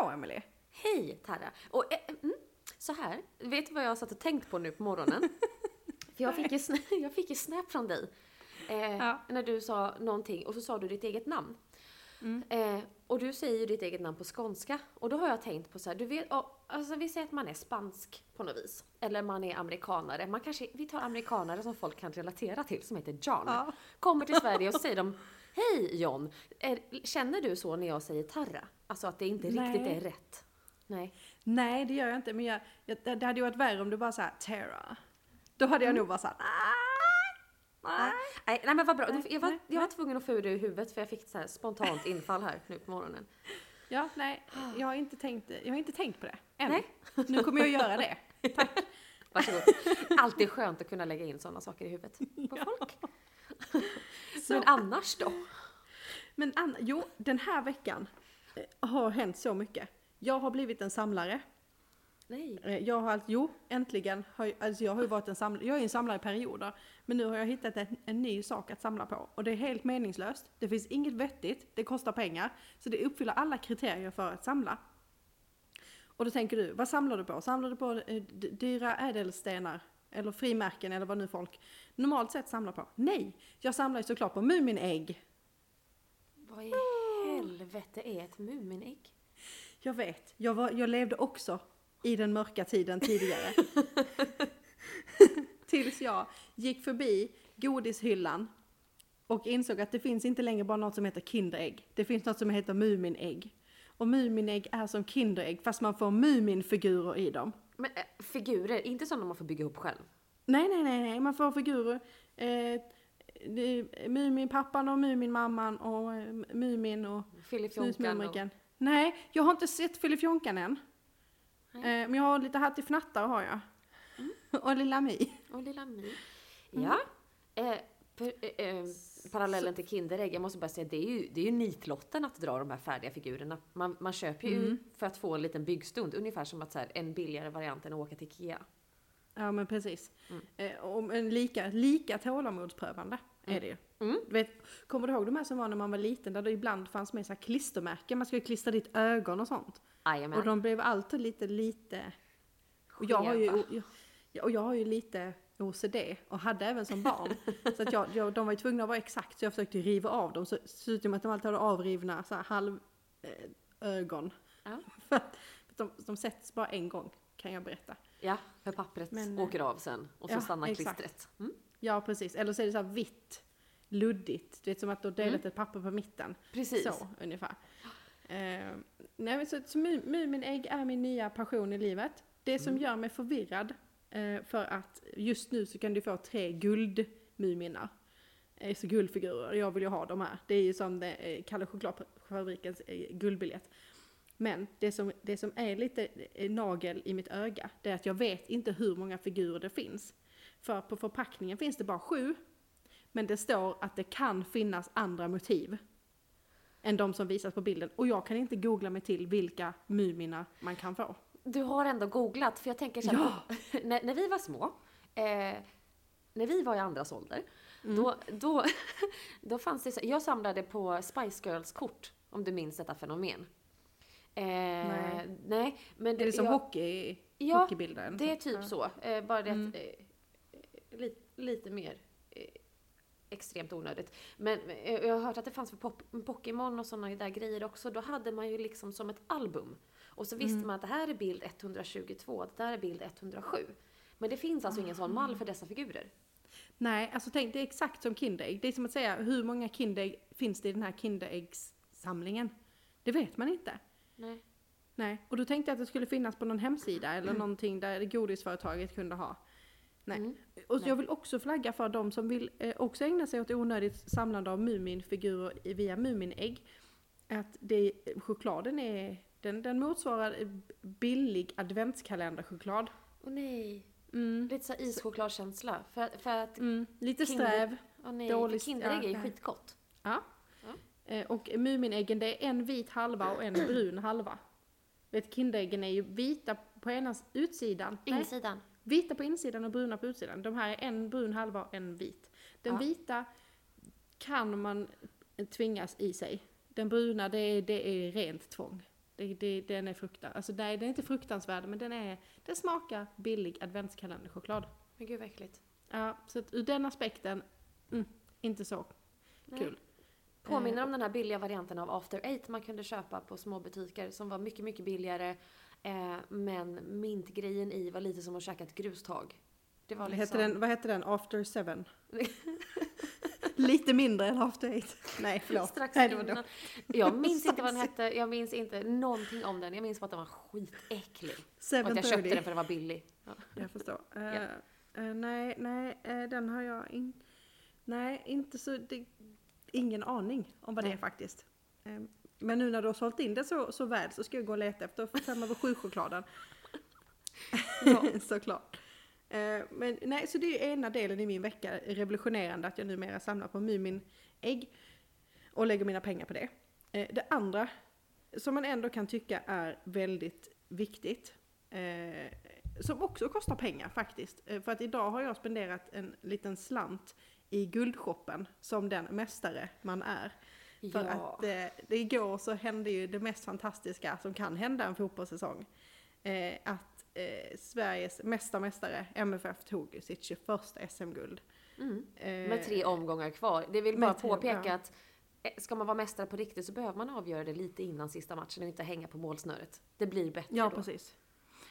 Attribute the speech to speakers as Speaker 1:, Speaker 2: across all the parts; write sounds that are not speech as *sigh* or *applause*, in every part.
Speaker 1: hallå Emily!
Speaker 2: Hej Tarra! Och, eh, mm, så här, vet du vad jag har satt och tänkt på nu på morgonen? *laughs* För jag fick ju, snap, *laughs* jag fick ju snap från dig. Eh,
Speaker 1: Ja.
Speaker 2: När du sa någonting och så sa du ditt eget namn.
Speaker 1: Mm.
Speaker 2: Eh, och du säger ju ditt eget namn på skånska. Och då har jag tänkt på så här, du vet, oh, alltså vi säger att man är spansk på något vis. Eller man är amerikanare. Man kanske, vi tar amerikanare som folk kan relatera till som heter John.
Speaker 1: Ja.
Speaker 2: Kommer till Sverige och säger de *laughs* Hej John! Är, känner du så när jag säger Tarra? Alltså att det inte
Speaker 1: Nej.
Speaker 2: riktigt är rätt? Nej.
Speaker 1: Nej det gör jag inte men jag, jag, det hade ju varit värre om du bara såhär Tara. Då hade jag nog bara såhär
Speaker 2: Nej. Nej, nej men vad bra.
Speaker 1: Nej,
Speaker 2: jag, var,
Speaker 1: nej,
Speaker 2: jag var tvungen att få ur det ur huvudet för jag fick så här spontant infall här nu på morgonen.
Speaker 1: Ja, nej, jag har inte tänkt, jag har inte tänkt på det än.
Speaker 2: Nej.
Speaker 1: Nu kommer jag göra det. *laughs*
Speaker 2: Varsågod. Alltid skönt att kunna lägga in sådana saker i huvudet på *laughs* folk.
Speaker 1: Så, *laughs*
Speaker 2: Men annars då?
Speaker 1: men Anna, jo, den här veckan eh, har hänt så mycket. Jag har blivit en samlare.
Speaker 2: Nej.
Speaker 1: Eh, Jag har, jo, äntligen. Har, jag- alltså jag har ju varit en samlare, jag är en samlare i perioder. Men nu har jag hittat en, en ny sak att samla på. Och det är helt meningslöst. Det finns inget vettigt, det kostar pengar. Så det uppfyller alla kriterier för att samla. Och då tänker du, vad samlar du på? Samlar du på eh, dyra ädelstenar? Eller frimärken eller vad nu folk normalt sett samlar på? Nej! Jag samlar ju såklart på Muminägg.
Speaker 2: Vad i helvete är ett Muminägg?
Speaker 1: Jag vet, jag, var, jag levde också i den mörka tiden tidigare. *laughs* Tills jag gick förbi godishyllan och insåg att det finns inte längre bara något som heter Kinderägg. Det finns något som heter Muminägg. Och Muminägg är som Kinderägg fast man får Muminfigurer i dem.
Speaker 2: Men äh, figurer, inte sådana man får bygga ihop själv?
Speaker 1: Nej, nej, nej, nej, man får figurer. Eh, Muminpappan och Muminmamman och eh, Mumin och
Speaker 2: Filifjonkan och...
Speaker 1: Snusmumriken. Nej, jag har inte sett Filifjonkan än. Eh, men jag har lite hattifnattar har jag. och Lilla Mi.
Speaker 2: Och Lilla My. Ja. Eh, per, eh, eh, parallellen till Kinderägg, jag måste bara säga det är ju, det är ju nitlotten att dra de här färdiga figurerna. Man, man köper ju för att få en liten byggstund, ungefär som att så här, en billigare variant än att åka till Ikea.
Speaker 1: Ja men precis. Eh, och, men lika, lika tålamodsprövande är det ju.
Speaker 2: Mm.
Speaker 1: Du vet, kommer du ihåg de här som var när man var liten där det ibland fanns med så här klistermärken, man skulle klistra dit ögon och sånt.
Speaker 2: Jajamän.
Speaker 1: Och de blev alltid lite, lite... Och jag har ju,
Speaker 2: Skeva.
Speaker 1: jag, och jag har ju lite OCD och hade även som barn. *laughs* så att jag, jag, de var ju tvungna att vara exakt så jag försökte riva av dem. Så såg ut som att de alltid hade avrivna så här halv eh, ögon.
Speaker 2: Ja. *laughs*
Speaker 1: För att de, de sätts bara en gång kan jag berätta.
Speaker 2: Ja, för pappret
Speaker 1: Men, eh,
Speaker 2: åker av sen och så
Speaker 1: ja,
Speaker 2: stannar
Speaker 1: exakt.
Speaker 2: klistret. Mm.
Speaker 1: Ja precis, eller så är det så här vitt, luddigt. Du vet som att du har delat ett papper på mitten.
Speaker 2: Precis.
Speaker 1: Så ungefär. Eh, nej, men så, så Mu- Muminägg är min nya passion i livet. Det som gör mig förvirrad, eh, för att just nu så kan du få tre guldmuminar. Eh, så guldfigurer, jag vill ju ha de här. Det är ju som det, Kalle Chokladfabrikens guldbiljett. Men det som, det som är lite eh, nagel i mitt öga, det är att jag vet inte hur många figurer det finns. För på förpackningen finns det bara sju, men det står att det kan finnas andra motiv än de som visas på bilden. Och jag kan inte googla mig till vilka Mumina man kan få.
Speaker 2: Du har ändå googlat, för jag tänker så här, *laughs* när, när vi var små, eh, när vi var i andras ålder,
Speaker 1: Mm.
Speaker 2: då, då, *laughs* då fanns det jag samlade på Spice Girls kort, om du minns detta fenomen. Eh,
Speaker 1: Nej.
Speaker 2: nej. men
Speaker 1: Är det som
Speaker 2: jag-
Speaker 1: hockey,
Speaker 2: Ja,
Speaker 1: hockeybilden?
Speaker 2: Det är typ så. Eh, bara det
Speaker 1: Mm.
Speaker 2: att, eh, lite, lite mer eh, extremt onödigt. Men eh, jag har hört att det fanns för pop, Pokémon och sådana där grejer också. Då hade man ju liksom som ett album. Och så
Speaker 1: Mm.
Speaker 2: visste man att det här är bild 122, det där är bild 107. Men det finns alltså ingen sån mall för dessa figurer.
Speaker 1: Nej, alltså tänk det är exakt som Kinderägg. Det är som att säga hur många Kinderägg finns det i den här Kinderäggssamlingen? Det vet man inte.
Speaker 2: Nej.
Speaker 1: Nej, och då tänkte jag att det skulle finnas på någon hemsida eller någonting där godisföretaget kunde ha. Nej.
Speaker 2: Mm.
Speaker 1: Och jag vill också flagga för de som vill eh, också ägna sig åt onödigt samlande av Muminfigurer via Muminägg. Att det, chokladen är, den, den motsvarar billig adventskalenderchoklad.
Speaker 2: Åh nej.
Speaker 1: Mm.
Speaker 2: Lite så här ischokladkänsla. För, för att,
Speaker 1: Mm. Lite
Speaker 2: Kinder-
Speaker 1: sträv.
Speaker 2: åh nej, för Kinderägg är ju
Speaker 1: nej.
Speaker 2: skitgott.
Speaker 1: Ja. Eh, Och Muminäggen det är en vit halva och en brun halva. Vet, Kinderäggen är ju vita på ena utsidan. Nej,
Speaker 2: Insidan.
Speaker 1: Vita på insidan och bruna på utsidan. De här är en brun halva och en vit. Den
Speaker 2: Ja.
Speaker 1: vita kan man tvingas i sig. Den bruna det är, det är rent tvång. Det, det, den är fruktansvärd. Alltså nej, den är inte fruktansvärd, men den är, den smakar billig adventskalenderchoklad.
Speaker 2: Men gud vad äckligt.
Speaker 1: Ja, så att ur den aspekten, mm, inte så
Speaker 2: Nej.
Speaker 1: kul.
Speaker 2: Påminner om den här billiga varianten av After Eight man kunde köpa på små butiker som var mycket, mycket billigare. Eh, men mintgrejen i var lite som att käka ett grustag. Det var liksom...
Speaker 1: hette den, vad hette den? After seven? *laughs* Lite mindre än after eight. Nej, förlåt.
Speaker 2: Strax
Speaker 1: Nej, det var
Speaker 2: innan. Jag minns inte vad den *laughs* hette, jag minns inte någonting om den. Jag minns bara att den var skitäcklig. Och att jag köpte
Speaker 1: 7.30.
Speaker 2: den för den var billig. Ja.
Speaker 1: Jag förstår. *laughs* Eh,
Speaker 2: Ja.
Speaker 1: eh, nej, nej, eh, den har jag in... Nej, inte så... Det, ingen aning om vad det är faktiskt. Eh, men nu när du har sålt in det så, så väl så ska jag gå och leta efter fem över sju chokladen.
Speaker 2: Ja. *laughs*
Speaker 1: Såklart. Eh, men nej, så det är ena delen i min vecka, revolutionerande att jag numera samlar på Mumin-ägg och lägger mina pengar på det. Eh, det andra, som man ändå kan tycka är väldigt viktigt, som också kostar pengar faktiskt. För att idag har jag spenderat en liten slant i guldshoppen som den mästare man är. För
Speaker 2: Ja.
Speaker 1: att eh, det igår så hände ju det mest fantastiska som kan hända en fotbollssäsong. Eh, att eh, Sveriges mesta mästare, MFF, tog sitt 21 SM-guld.
Speaker 2: Mm.
Speaker 1: Eh,
Speaker 2: Med tre omgångar kvar. Det vill bara
Speaker 1: tre-
Speaker 2: påpeka
Speaker 1: ja.
Speaker 2: att eh, ska man vara mästare på riktigt så behöver man avgöra det lite innan sista matchen och inte hänga på målsnöret. Det blir bättre
Speaker 1: Ja,
Speaker 2: då.
Speaker 1: precis.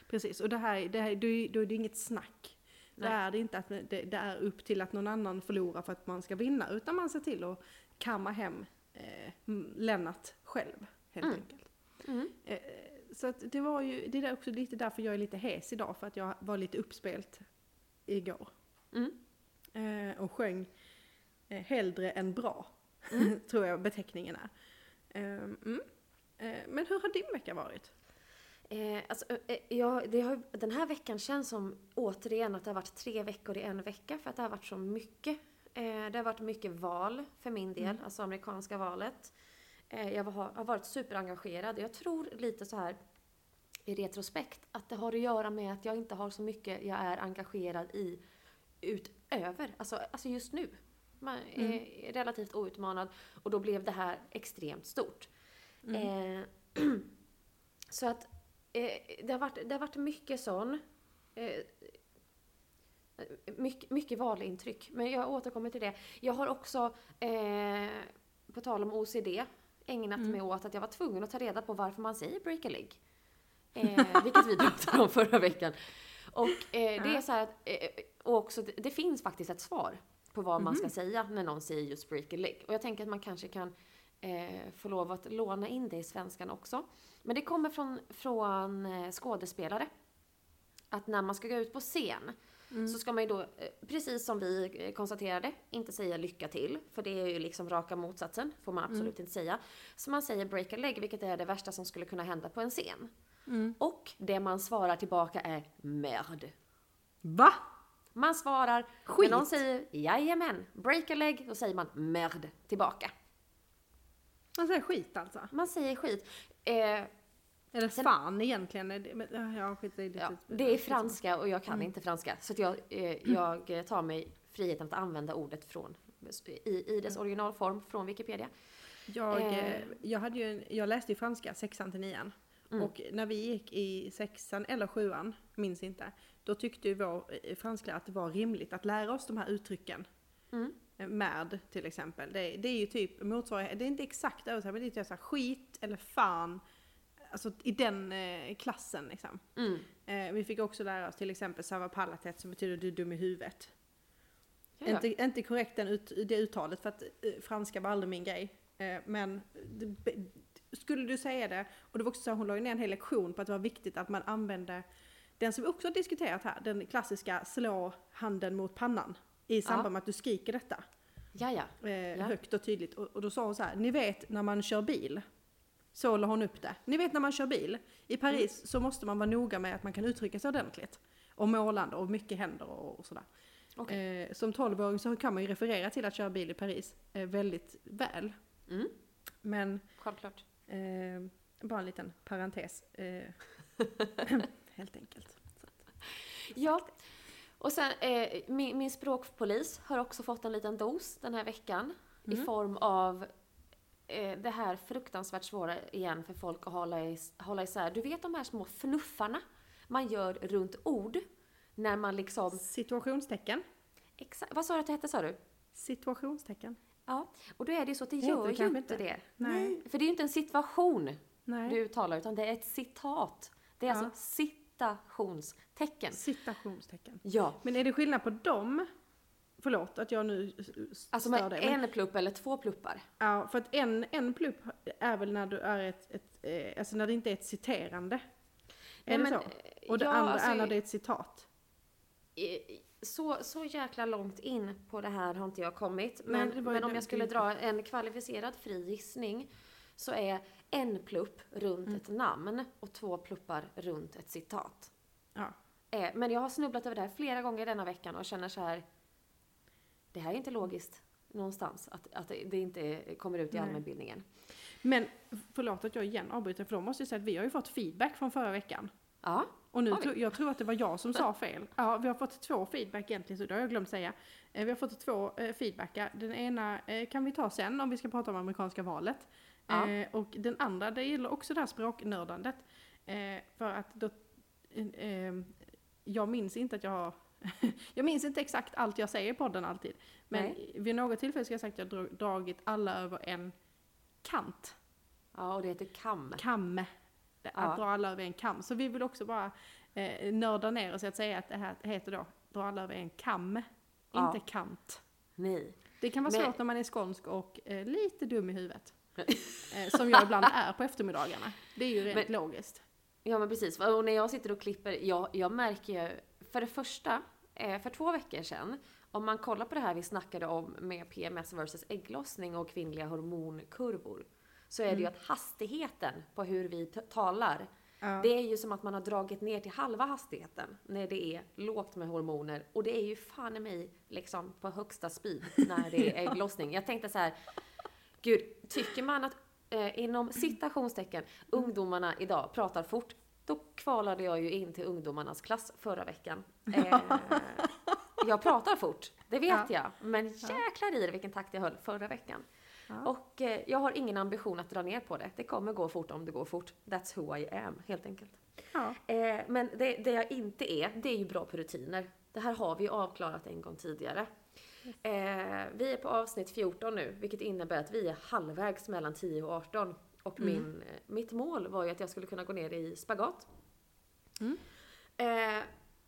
Speaker 1: Precis, och det här, det här då, är- då är det inget snack. Det
Speaker 2: Nej.
Speaker 1: är det inte att det, det är upp till att någon annan förlorar för att man ska vinna, utan man ser till att kamma hem eh, Lennart själv, helt
Speaker 2: Mm.
Speaker 1: enkelt.
Speaker 2: Mm.
Speaker 1: Eh, så att det var ju, det är också lite därför jag är lite hes idag, för att jag var lite uppspelt igår.
Speaker 2: Mm.
Speaker 1: Eh, och sjöng eh, hellre än bra,
Speaker 2: Mm. *laughs*
Speaker 1: tror jag beteckningen är. Eh, mm. eh, men hur har din vecka varit?
Speaker 2: Eh, alltså, eh, ja, det har, den här veckan känns som återigen att det har varit tre veckor i en vecka för att det har varit så mycket. Eh, det har varit mycket val för min del,
Speaker 1: Mm.
Speaker 2: alltså amerikanska valet. Eh, jag har, har varit superengagerad. Jag tror lite så här i retrospekt att det har att göra med att jag inte har så mycket jag är engagerad i utöver, alltså, alltså just nu. Man är relativt outmanad och då blev det här extremt stort. Eh, *clears throat* så att det, har varit, det har varit mycket sån. Eh, mycket, mycket valintryck. Men jag återkommer till det. Jag har också, eh, på tal om OCD, ägnat
Speaker 1: Mm.
Speaker 2: mig åt att jag var tvungen att ta reda på varför man säger break a leg. *laughs* Eh, vilket vi pratade om förra veckan. Och eh, det är så här att, eh, och också, det, det finns faktiskt ett svar på vad man ska säga när någon säger just break a leg. Och jag tänker att man kanske kan eh, få lov att låna in det i svenskan också. Men det kommer från, från eh, skådespelare. Att när man ska gå ut på scen så ska man ju då, eh, precis som vi eh, konstaterade, inte säga lycka till. För det är ju liksom raka motsatsen, får man absolut inte säga. Så man säger break a leg, vilket är det värsta som skulle kunna hända på en scen. Och det man svarar tillbaka är merde.
Speaker 1: Va?
Speaker 2: Man svarar,
Speaker 1: Skit.
Speaker 2: när någon säger jajamän, break a leg, då säger man merde tillbaka.
Speaker 1: Man säger skit alltså?
Speaker 2: Man säger skit. Eh,
Speaker 1: Eller
Speaker 2: Sen-
Speaker 1: fan egentligen? är det- Men, ja, skit det.
Speaker 2: Ja, det är franska och jag kan inte franska. Så att jag, eh, jag tar mig friheten att använda ordet från, i, i dess originalform från Wikipedia.
Speaker 1: Jag,
Speaker 2: Eh.
Speaker 1: eh, jag, hade ju en, jag läste ju franska sexan till nian.
Speaker 2: Mm.
Speaker 1: Och när vi gick i sexan eller sjuan, minns inte, då tyckte ju vår eh, fransklärare att det var rimligt att lära oss de här uttrycken.
Speaker 2: Mm.
Speaker 1: Med till exempel. Det, det är ju typ motsvarighet, det är inte exakt översatt men det är typ så här skit eller fan. Alltså i den eh, klassen liksom.
Speaker 2: Mm.
Speaker 1: Eh, vi fick också lära oss till exempel sava palatet som betyder du är dum i huvudet.
Speaker 2: Ja.
Speaker 1: Inte, inte korrekt den ut, det uttalet för att eh, franska var aldrig min grej. Eh, men det, skulle du säga det, och det var också så att hon la ju ner en hel lektion på att det var viktigt att man använde den som vi också har diskuterat här, den klassiska slå handen mot pannan i samband med att du skriker detta
Speaker 2: Ja, ja.
Speaker 1: eh,
Speaker 2: Ja.
Speaker 1: högt och tydligt. Och, och då sa hon så här, ni vet när man kör bil, så la hon upp det. Ni vet när man kör bil, i Paris
Speaker 2: Mm.
Speaker 1: så måste man vara noga med att man kan uttrycka sig ordentligt. Och målande och mycket händer och, och sådär.
Speaker 2: Okej.
Speaker 1: Eh, som 12-åring så kan man ju referera till att köra bil i Paris eh, väldigt väl.
Speaker 2: Mm.
Speaker 1: Men
Speaker 2: Självklart.
Speaker 1: eh, bara en liten parentes. Eh, *laughs* *laughs* helt enkelt.
Speaker 2: Ja. Och sen, eh, min, min språkpolis har också fått en liten dos den här veckan. I form av eh, det här fruktansvärt svåra igen för folk att hålla, is, hålla isär. Du vet de här små fnuffarna man gör runt ord? När man liksom...
Speaker 1: Situationstecken.
Speaker 2: Exakt, vad sa du att det hette sa du?
Speaker 1: Situationstecken.
Speaker 2: Ja, och då är det ju så att det gör
Speaker 1: det
Speaker 2: ju inte
Speaker 1: inte.
Speaker 2: det.
Speaker 1: Nej.
Speaker 2: För det är ju inte en situation
Speaker 1: Nej.
Speaker 2: du uttalar utan det är ett citat. Det är
Speaker 1: Ja.
Speaker 2: alltså citationstecken.
Speaker 1: Citationstecken.
Speaker 2: Ja.
Speaker 1: Men är det skillnad på dem? Förlåt att jag nu
Speaker 2: Alltså
Speaker 1: stör
Speaker 2: med
Speaker 1: dig. men-
Speaker 2: en plupp eller två pluppar.
Speaker 1: Ja, för att en, en plupp är väl när du är ett, ett eh, alltså när det inte är ett citerande.
Speaker 2: Nej,
Speaker 1: Är det
Speaker 2: men,
Speaker 1: så? Och det
Speaker 2: ja,
Speaker 1: andra
Speaker 2: alltså,
Speaker 1: är när det är ett citat.
Speaker 2: i- så, så jäkla långt in på det här har inte jag kommit.
Speaker 1: Nej,
Speaker 2: Men,
Speaker 1: det var ju
Speaker 2: men om jag skulle dra en kvalificerad fri gissning så är en plupp runt
Speaker 1: Mm.
Speaker 2: ett namn och två pluppar runt ett citat.
Speaker 1: Ja.
Speaker 2: Eh, Men jag har snubblat över det här flera gånger denna veckan och känner så här. Det här är inte logiskt någonstans att, att det inte kommer ut i
Speaker 1: Nej.
Speaker 2: allmänbildningen.
Speaker 1: Men förlåt att jag igen avbryter, för då måste jag säga att vi har ju fått feedback från förra veckan.
Speaker 2: Ja,
Speaker 1: Och nu tror jag tror att det var jag som sa *laughs* fel. Ja, vi har fått två feedback egentligen, så det har jag glömt säga. Eh, Vi har fått två eh, feedbackar. Den ena eh, kan vi ta sen om vi ska prata om amerikanska valet.
Speaker 2: Ja.
Speaker 1: Eh, och den andra, det gäller också det här språknördandet. Eh, för att då, eh, eh, jag minns inte att jag har *laughs* jag minns inte exakt allt jag säger i podden alltid. Men
Speaker 2: Nej.
Speaker 1: vid något tillfälle ska jag sagt att jag har dra- dragit alla över en kant.
Speaker 2: ja och det heter kam.
Speaker 1: Kamme. Det-
Speaker 2: Ja.
Speaker 1: Att dra alla över en kam. Så vi vill också bara eh, nörda ner oss i att säga att det här heter då dra alla över en kam.
Speaker 2: Ja.
Speaker 1: Inte kant.
Speaker 2: Nej.
Speaker 1: Det kan vara
Speaker 2: Men-
Speaker 1: svårt när man är skånsk och eh, lite dum i huvudet. *laughs* eh, som jag ibland är på eftermiddagarna. Det är ju rent
Speaker 2: Men-
Speaker 1: logiskt.
Speaker 2: Ja men precis, och när jag sitter och klipper, jag, jag märker ju, för det första, eh, för två veckor sedan, om man kollar på det här vi snackade om med PMS versus ägglossning och kvinnliga hormonkurvor, så är det ju
Speaker 1: Mm.
Speaker 2: att hastigheten på hur vi talar,
Speaker 1: Ja.
Speaker 2: det är ju som att man har dragit ner till halva hastigheten när det är lågt med hormoner. Och det är ju fan i mig liksom på högsta speed när det är *laughs* ägglossning. Jag tänkte så här, gud, tycker man att eh, inom citationstecken ungdomarna idag pratar fort, då kvalade jag ju in till ungdomarnas klass förra veckan. *laughs* Eh, jag pratar fort, det vet
Speaker 1: Ja.
Speaker 2: jag. Men jäklar i det vilken takt jag höll förra veckan.
Speaker 1: Ja.
Speaker 2: Och eh, jag har ingen ambition att dra ner på det. Det kommer gå fort om det går fort. That's who I am, helt enkelt.
Speaker 1: Ja.
Speaker 2: Eh, men det, det jag inte är, det är ju bra på rutiner. Det här har vi avklarat en gång tidigare. Eh, vi är på avsnitt 14 nu, vilket innebär att vi är halvvägs mellan 10 och 18. Och
Speaker 1: Mm.
Speaker 2: min, eh, mitt mål var ju att jag skulle kunna gå ner i spagat.
Speaker 1: Mm.
Speaker 2: Eh,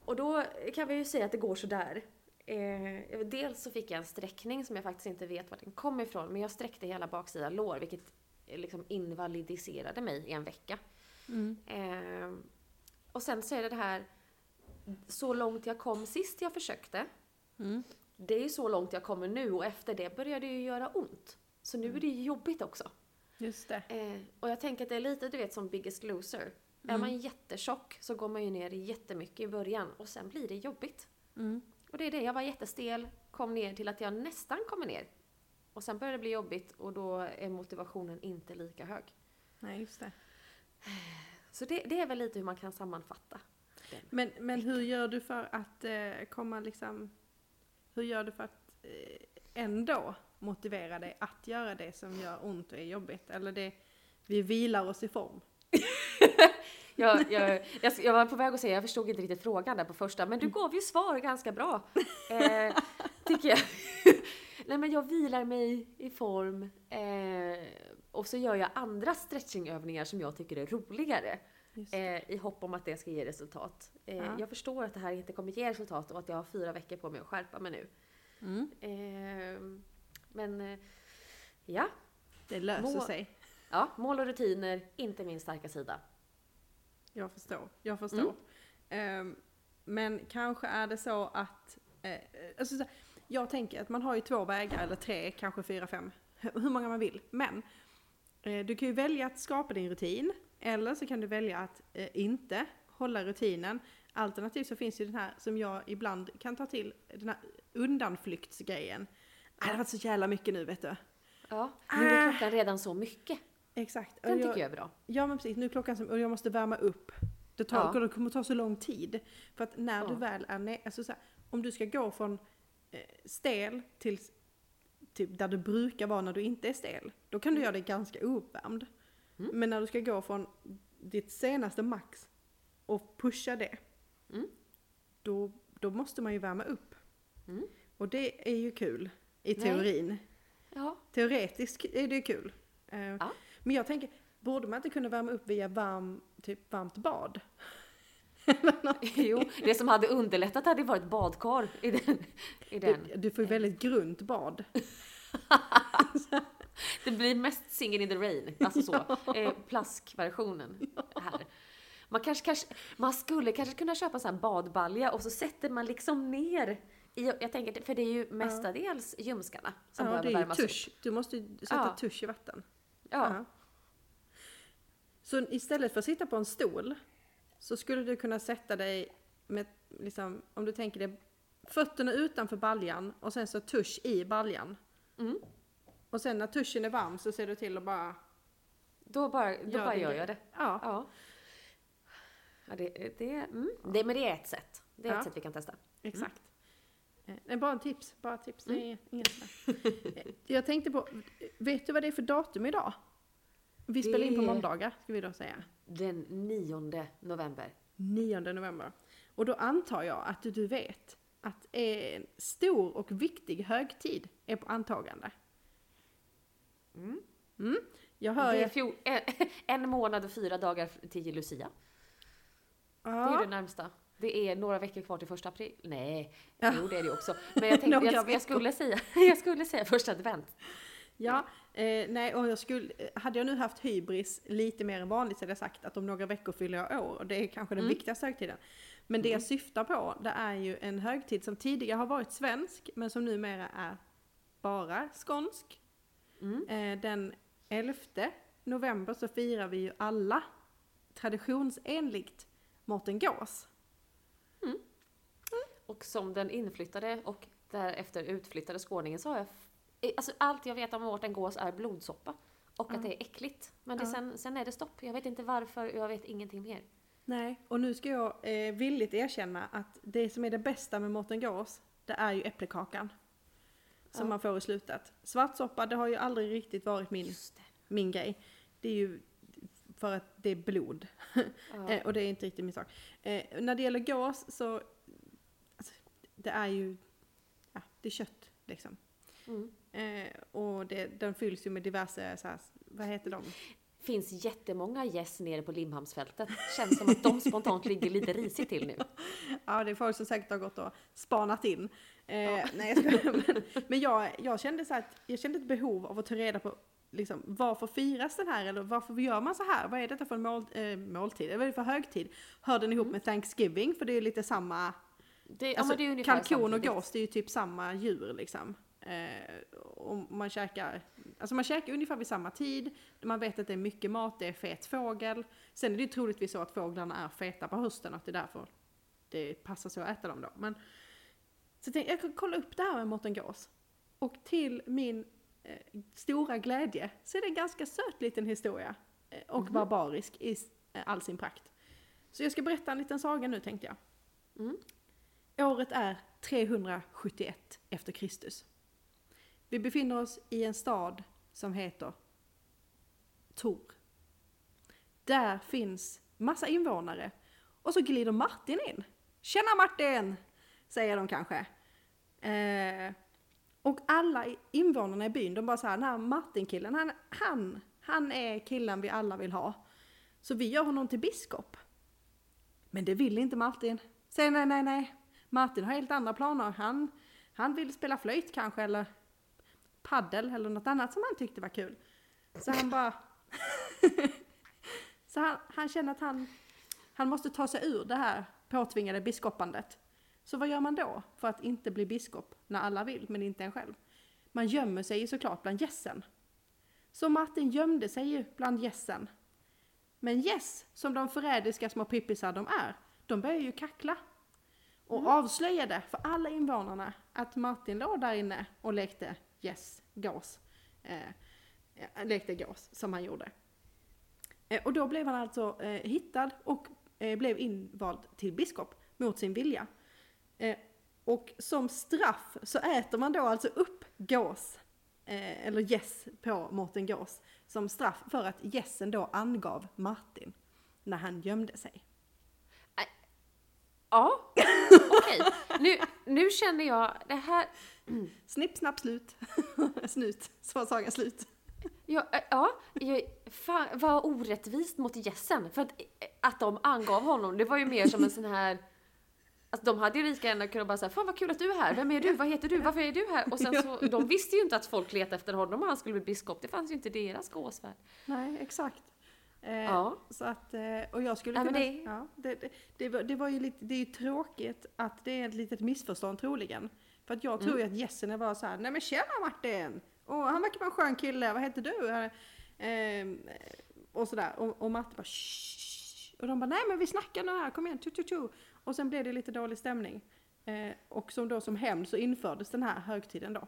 Speaker 2: och då kan vi ju säga att det går sådär. Eh, dels så fick jag en sträckning som jag faktiskt inte vet var den kom ifrån, men jag sträckte hela baksida lår, vilket eh, liksom invalidiserade mig i en vecka.
Speaker 1: Mm.
Speaker 2: Eh, och sen så är det det här, så långt jag kom sist jag försökte,
Speaker 1: Mm.
Speaker 2: Det är ju så långt jag kommer nu och efter det börjar det ju göra ont. Så nu är det ju jobbigt också.
Speaker 1: Just det.
Speaker 2: Eh, och jag tänker att det är lite du vet som Biggest Loser. Är man jättetjock så går man ju ner jättemycket i början och sen blir det jobbigt.
Speaker 1: Mm.
Speaker 2: Och det är det, jag var jättestel, kom ner till att jag nästan kommer ner. Och sen börjar det bli jobbigt och då är motivationen inte lika hög.
Speaker 1: Nej, just det.
Speaker 2: Så det, det är väl lite hur man kan sammanfatta.
Speaker 1: Men, men hur gör du för att eh, komma liksom... Hur gör du för att eh, ändå motivera dig att göra det som gör ont och är jobbigt? Eller det, vi vilar oss i form. *laughs* *laughs*
Speaker 2: Jag, jag, jag, jag var på väg att säga, jag förstod inte riktigt frågan där på första, men du gav ju svar ganska bra. *laughs* Eh, tycker jag. Nej men jag vilar mig i form eh, och så gör jag andra stretchingövningar som jag tycker är roligare. Eh, I hopp om att det ska ge resultat. Eh,
Speaker 1: Ja.
Speaker 2: Jag förstår att det här inte kommer ge resultat och att jag har fyra veckor på mig att skärpa mig nu.
Speaker 1: Mm.
Speaker 2: Eh, men eh, ja,
Speaker 1: Det löser
Speaker 2: Må-
Speaker 1: sig.
Speaker 2: ja, mål och rutiner, inte min starka sida.
Speaker 1: Jag förstår. Jag förstår. Ehm, men kanske är det så att... Eh, alltså, så, här, jag tänker att man har ju två vägar, eller tre, kanske fyra, fem, hur många man vill. Men eh, du kan ju välja att skapa din rutin, eller så kan du välja att eh, inte hålla rutinen. Alternativt så finns ju den här som jag ibland kan ta till, den här undanflyktsgrejen. Ah, det har varit så jävla mycket nu vet du.
Speaker 2: Ja, nu är
Speaker 1: Ah.
Speaker 2: klockan redan så mycket.
Speaker 1: Exakt.
Speaker 2: Den
Speaker 1: jag-
Speaker 2: tycker jag är bra.
Speaker 1: Ja men precis, nu är klockan som, och jag måste värma upp. Det, tar,
Speaker 2: Ja.
Speaker 1: det kommer ta så lång tid. För att när du
Speaker 2: Ja.
Speaker 1: väl är ner, alltså så här, om du ska gå från eh, stel till, typ där du brukar vara när du inte är stel, då kan du göra det ganska ouppvärmd.
Speaker 2: Mm.
Speaker 1: Men när du ska gå från ditt senaste max och pusha det,
Speaker 2: Mm.
Speaker 1: då, då måste man ju värma upp.
Speaker 2: Mm.
Speaker 1: Och det är ju kul i teorin.
Speaker 2: Ja.
Speaker 1: Teoretiskt är det ju kul. Eh,
Speaker 2: Ja.
Speaker 1: Men jag tänker, borde man inte kunna värma upp via varm, typ varmt bad? *laughs*
Speaker 2: Jo, det som hade underlättat hade varit badkar i den. I den.
Speaker 1: Du, du får ju väldigt grunt bad. *laughs*
Speaker 2: Det blir mest Singin' in the rain, alltså så. *laughs* Eh, plaskversionen här. Man, kanske, kanske, man skulle kanske kunna köpa en sån här badbalja och så sätter man liksom ner i, jag tänker, för det är ju mestadels ljumskarna som
Speaker 1: Ja,
Speaker 2: behöver
Speaker 1: det är
Speaker 2: värmas upp.
Speaker 1: tusch. Du måste ju sätta
Speaker 2: Ja.
Speaker 1: tusch i vatten.
Speaker 2: Ja.
Speaker 1: Ja. Så istället för att sitta på en stol så skulle du kunna sätta dig med, liksom, om du tänker dig fötterna utanför baljan och sen så tusch i baljan.
Speaker 2: Mm.
Speaker 1: Och sen när tuschen är varm så ser du till att bara,
Speaker 2: Då bara, då
Speaker 1: Gör
Speaker 2: bara
Speaker 1: det
Speaker 2: gör jag det.
Speaker 1: ja.
Speaker 2: Ja. ja det, det, mm. det, men det är ett sätt. Det är
Speaker 1: Ja.
Speaker 2: ett sätt vi kan testa.
Speaker 1: Exakt. Eh, Det är bara en tips, bara tips. Det
Speaker 2: Mm.
Speaker 1: är sådär. Eh, Jag tänkte på, vet du vad det är för datum idag? Vi spelar in på
Speaker 2: Det-
Speaker 1: måndagar, ska vi då säga.
Speaker 2: Den 9 november.
Speaker 1: 9 november. Och då antar jag att du vet att en stor och viktig högtid är på antagande.
Speaker 2: Mm.
Speaker 1: Mm. Jag hör
Speaker 2: Det är fjol, en, *laughs* en månad och fyra dagar till Lucia. Det är
Speaker 1: Ja,
Speaker 2: det närmsta. Det är några veckor kvar till första april. Nej,
Speaker 1: Ja.
Speaker 2: jo det är det också. Men jag *laughs* tänkte, jag, jag, skulle säga, *laughs* jag skulle säga första advent.
Speaker 1: ja eh, nej, och jag skulle, hade jag nu haft hybris lite mer än vanligt så hade jag sagt att om några veckor fyller jag år och det är kanske den
Speaker 2: Mm.
Speaker 1: viktigaste högtiden. Men det jag syftar på, det är ju en högtid som tidigare har varit svensk, men som numera är bara skånsk.
Speaker 2: Mm.
Speaker 1: Eh, den 11 november så firar vi ju alla traditionsenligt Mårten Gås.
Speaker 2: Och som den inflyttade och därefter utflyttade skåningen så har jag... f- Alltså allt jag vet om Mårten Gås är blodsoppa. Och
Speaker 1: Ja.
Speaker 2: att det är äckligt. Men det, sen, sen är det stopp. Jag vet inte varför, jag vet ingenting mer.
Speaker 1: Nej, och nu ska jag eh, villigt erkänna att det som är det bästa med Mårten Gås, det är ju äpplekakan. Som
Speaker 2: Ja.
Speaker 1: man får i slutet. Svartsoppa, det har ju aldrig riktigt varit min,
Speaker 2: det.
Speaker 1: min grej. Det är ju för att det är blod.
Speaker 2: Ja. *laughs*
Speaker 1: Eh, och det är inte riktigt min sak. Eh, när det gäller gås så, alltså, det är ju, ja, det är kött liksom.
Speaker 2: Mm.
Speaker 1: Eh, och det, den fylls ju med diverse, så här, vad heter de?
Speaker 2: finns jättemånga gäss nere på Limhamnsfältet. Känns som att de spontant ligger lite risigt till nu. *laughs*
Speaker 1: Ja, det är folk som säkert har gått och spanat in. Eh, *laughs* Nej, jag skojar. *laughs* men, men jag, jag kände så att jag kände ett behov av att ta reda på liksom, varför firas den här eller varför gör man så här? Vad är detta för en mål, eh, måltid? Vad är det för högtid? Hör den ihop med Thanksgiving? För det är lite samma,
Speaker 2: Det, ja,
Speaker 1: alltså,
Speaker 2: men det
Speaker 1: kalkon och gås det är ju typ samma djur liksom. Eh, och man käkar, alltså man käkar ungefär vid samma tid, man vet att det är mycket mat, det är fet fågel. Sen är det ju troligtvis så att fåglarna är feta på hösten och att det är därför det passar sig att äta dem då. Men, så jag tänkte, jag kan kolla upp det här med Mårten Gås. Och till min eh, stora glädje så är det en ganska söt liten historia. Eh, och
Speaker 2: Mhm.
Speaker 1: barbarisk i eh, all sin prakt. Så jag ska berätta en liten saga nu tänkte jag.
Speaker 2: Mm.
Speaker 1: Året är 371 efter Kristus. Vi befinner oss i en stad som heter Tor. Där finns massa invånare. Och så glider Martin in. Tjena Martin! Säger de kanske. Eh, och alla invånarna i byn, de bara så här, den här Martin-killen, han, han, han är killen vi alla vill ha. Så vi gör honom till biskop. Men det vill inte Martin. Säger nej, nej, nej. Martin har helt andra planer. Han, han vill spela flöjt kanske, eller paddel eller något annat som han tyckte var kul. Så han bara... *laughs* så han, han känner att han, han måste ta sig ur det här påtvingade biskopandet. Så vad gör man då för att inte bli biskop när alla vill, men inte en själv? Man gömmer sig ju såklart bland gässen. Så Martin gömde sig ju bland gässen. Men gäss, som de förrädiska små pippisar de är, de börjar ju kackla. Och avslöjade för alla invånarna att Martin låg där inne och lekte gäss, gås. Eh, eh, lekte gås, som han gjorde. Eh, och då blev han alltså eh, hittad och eh, blev invald till biskop mot sin vilja. Eh, och som straff så äter man då alltså upp gås eh, eller gäss på Mårten Gås som straff för att gässen då angav Martin när han gömde sig.
Speaker 2: Ja, okej. Nu, nu känner jag det här...
Speaker 1: Snipp, snapp, slut. *laughs* Snut. Så var sagan slut.
Speaker 2: Ja, ja jag, fan, vad orättvist mot gässen. För att, att de angav honom, det var ju mer som en sån här... Alltså de hade ju lika gärna kunnat bara säga Fan vad kul att du är här, vem är du, vad heter du, varför är du här? Och sen så, de visste ju inte att folk letade efter honom och han skulle bli biskop, det fanns ju inte i deras gåsvärld.
Speaker 1: Nej, exakt. Eh,
Speaker 2: Ja.
Speaker 1: Så att, eh, och jag skulle kunna...
Speaker 2: det-
Speaker 1: Ja, det, det, det, var, det var ju lite, det är ju tråkigt att det är ett litet missförstånd troligen. För att jag tror
Speaker 2: Mm.
Speaker 1: ju att gässen var så här, nej men tjena Martin! Och han verkar vara en skön kille, vad heter du? Eh, och sådär. Och, och Martin bara Shh. Och de bara, nej men vi snackar nu här, kom igen, tu, tu, tu. Och sen blev det lite dålig stämning. Eh, och som då som hämnd så infördes den här högtiden då.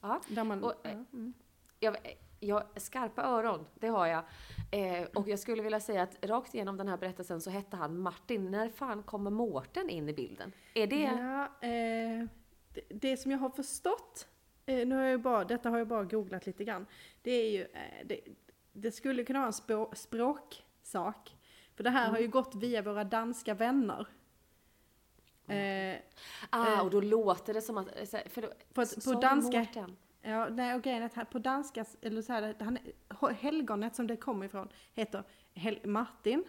Speaker 2: Ja.
Speaker 1: Där man,
Speaker 2: Och,
Speaker 1: ja,
Speaker 2: eh,
Speaker 1: mm.
Speaker 2: Jag, jag, skarpa öron, det har jag. Eh, och jag skulle vilja säga att rakt igenom den här berättelsen så hette han Martin. När fan kommer Mårten in i bilden? Är det...
Speaker 1: Ja, eh, det, det som jag har förstått, eh, nu har jag bara, detta har jag bara googlat lite grann, det är ju, eh, det, det skulle kunna vara en språksak. För det här har ju gått via våra danska vänner. Eh,
Speaker 2: Ah,
Speaker 1: Eh.
Speaker 2: och då låter det som att... eh, För då,
Speaker 1: För att på danska-
Speaker 2: Mårten?
Speaker 1: ja, nej, och grejen är att på danska, eller så här, han, helgonet som det kommer ifrån heter Hel, Martin.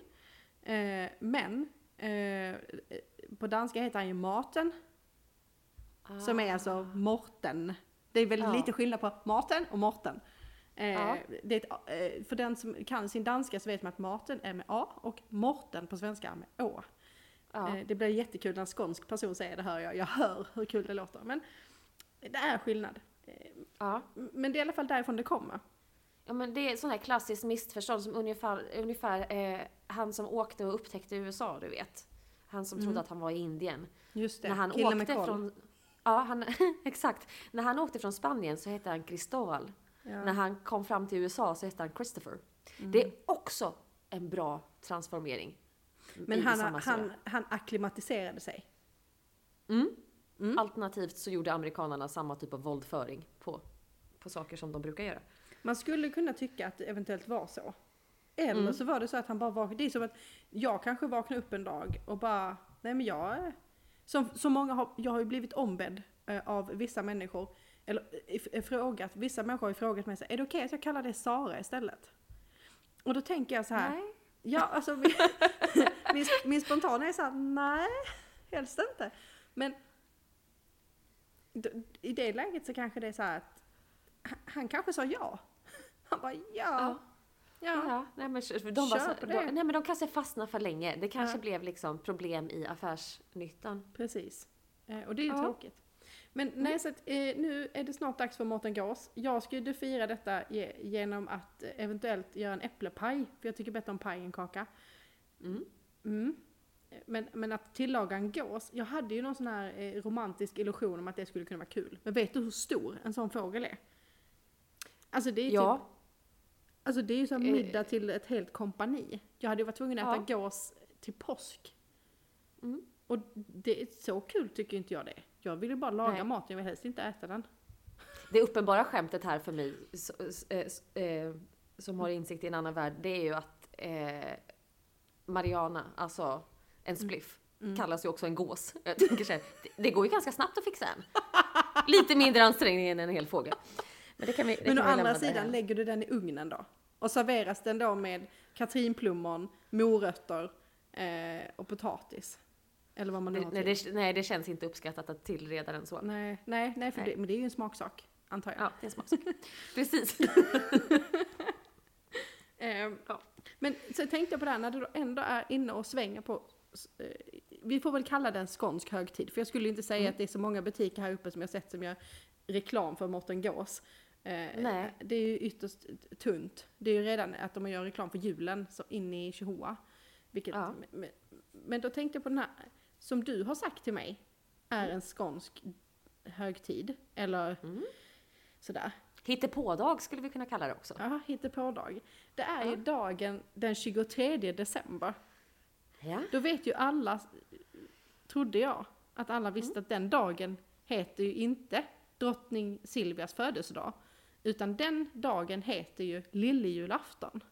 Speaker 1: Eh, men eh, på danska heter han ju Marten. Som är alltså Morten. Det är väl
Speaker 2: Ja.
Speaker 1: lite skillnad på Marten och Morten. Eh,
Speaker 2: Ja.
Speaker 1: det ett, eh, för den som kan sin danska så vet man att Marten är med A och Morten på svenska är med Å.
Speaker 2: Ja.
Speaker 1: Eh, det blir jättekul när en skånsk person säger det hör jag. Jag hör hur kul det låter. Men det är skillnad. Eh,
Speaker 2: ja.
Speaker 1: men det är i alla fall därifrån det kommer.
Speaker 2: Ja men det är sån här klassiskt missförstånd som ungefär, ungefär eh, han som åkte och upptäckte USA, du vet. Han som trodde att han var i Indien.
Speaker 1: Just det,
Speaker 2: När han
Speaker 1: killen
Speaker 2: åkte från... Ja, han, *laughs* exakt. När han åkte från Spanien så hette han Cristobal.
Speaker 1: Ja.
Speaker 2: När han kom fram till USA så hette han Christopher.
Speaker 1: Mm.
Speaker 2: Det är också en bra transformering.
Speaker 1: Men han,
Speaker 2: samma
Speaker 1: han, han akklimatiserade sig.
Speaker 2: Mm.
Speaker 1: Mm.
Speaker 2: Alternativt så gjorde amerikanerna samma typ av våldföring på, på saker som de brukar göra.
Speaker 1: Man skulle kunna tycka att det eventuellt var så. Eller
Speaker 2: Mm.
Speaker 1: så var det så att han bara vaknade. Det är som att jag kanske vaknar upp en dag och bara, nej men jag är... Som, så många har, jag har ju blivit ombedd eh, av vissa människor, eller eh, eh, frågat, vissa människor har ju frågat mig så är det okej att jag kallar det Sara istället? Och då tänker jag så här,
Speaker 2: Nej.
Speaker 1: Ja alltså min, *laughs* min, min spontana är så här, nej, helst inte. Men i det läget så kanske det är så att han, kanske sa ja. *laughs* Han bara ja.
Speaker 2: Ja.
Speaker 1: Ja.
Speaker 2: Ja, nej, men de, var
Speaker 1: Kör
Speaker 2: så,
Speaker 1: på
Speaker 2: de,
Speaker 1: det.
Speaker 2: nej men de kanske fastnade för länge. Det kanske
Speaker 1: Ja.
Speaker 2: blev liksom problem i affärsnyttan.
Speaker 1: Precis. Eh, och det är ju tråkigt. Men nej, så att, eh, nu är det snart dags för Mårten Gås. Jag skulle fira detta ge, genom att eventuellt göra en äpplepaj, för jag tycker bättre om paj än kaka.
Speaker 2: Mm.
Speaker 1: Mm. Men, men att tillaga en gås, jag hade ju någon sån här eh, romantisk illusion om att det skulle kunna vara kul. Men vet du hur stor en sån fågel är? Alltså det är
Speaker 2: Ja.
Speaker 1: typ, alltså det är ju som
Speaker 2: Eh.
Speaker 1: middag till ett helt kompani. Jag hade ju varit tvungen att äta
Speaker 2: Ja.
Speaker 1: gås till påsk.
Speaker 2: Mm.
Speaker 1: Och det är så kul tycker inte jag det. Jag vill ju bara laga
Speaker 2: Nej.
Speaker 1: mat, jag vill helst inte äta den.
Speaker 2: Det uppenbara skämtet här för mig, eh, eh, som har insikt i en annan värld, det är ju att eh, Mariana, alltså en spliff,
Speaker 1: Mm.
Speaker 2: kallas ju också en gås. Jag tänker så här, det, går ju ganska snabbt att fixa en. Lite mindre ansträngning än en hel fågel. Men det kan vi, det
Speaker 1: Men å
Speaker 2: kan vi
Speaker 1: andra sidan lägger du den i ugnen då. Och serveras den då med katrinplommon, morötter eh, och potatis. Eller vad man nu
Speaker 2: det,
Speaker 1: har
Speaker 2: nej, det, nej, det känns inte uppskattat att tillreda den så.
Speaker 1: Nej, nej, nej,
Speaker 2: Nej.
Speaker 1: Det, men det är ju en smaksak, antar jag.
Speaker 2: Ja, det är en smaksak. *laughs* Precis. *laughs*
Speaker 1: Ehm,
Speaker 2: Ja.
Speaker 1: Men så tänkte jag på det här, när du då ändå är inne och svänger på, eh, vi får väl kalla det en skånsk högtid, för jag skulle inte säga
Speaker 2: Mm.
Speaker 1: att det är så många butiker här uppe som jag sett som gör reklam för Mårten Gås. Eh,
Speaker 2: Nej.
Speaker 1: Det är ju ytterst tunt. Det är ju redan att de gör reklam för julen så in i Chihuahua. Vilket,
Speaker 2: Ja.
Speaker 1: men, men då tänkte jag på den här, som du har sagt till mig, är en skånsk högtid. Eller
Speaker 2: Mm.
Speaker 1: sådär.
Speaker 2: Hittepådag skulle vi kunna kalla det också.
Speaker 1: Ja, hittepådag. Det är ju
Speaker 2: Ja.
Speaker 1: dagen den 23 december.
Speaker 2: Ja.
Speaker 1: Då vet ju alla, trodde jag, att alla visste att den dagen heter ju inte drottning Silvias födelsedag. Utan den dagen heter ju lillejulafton.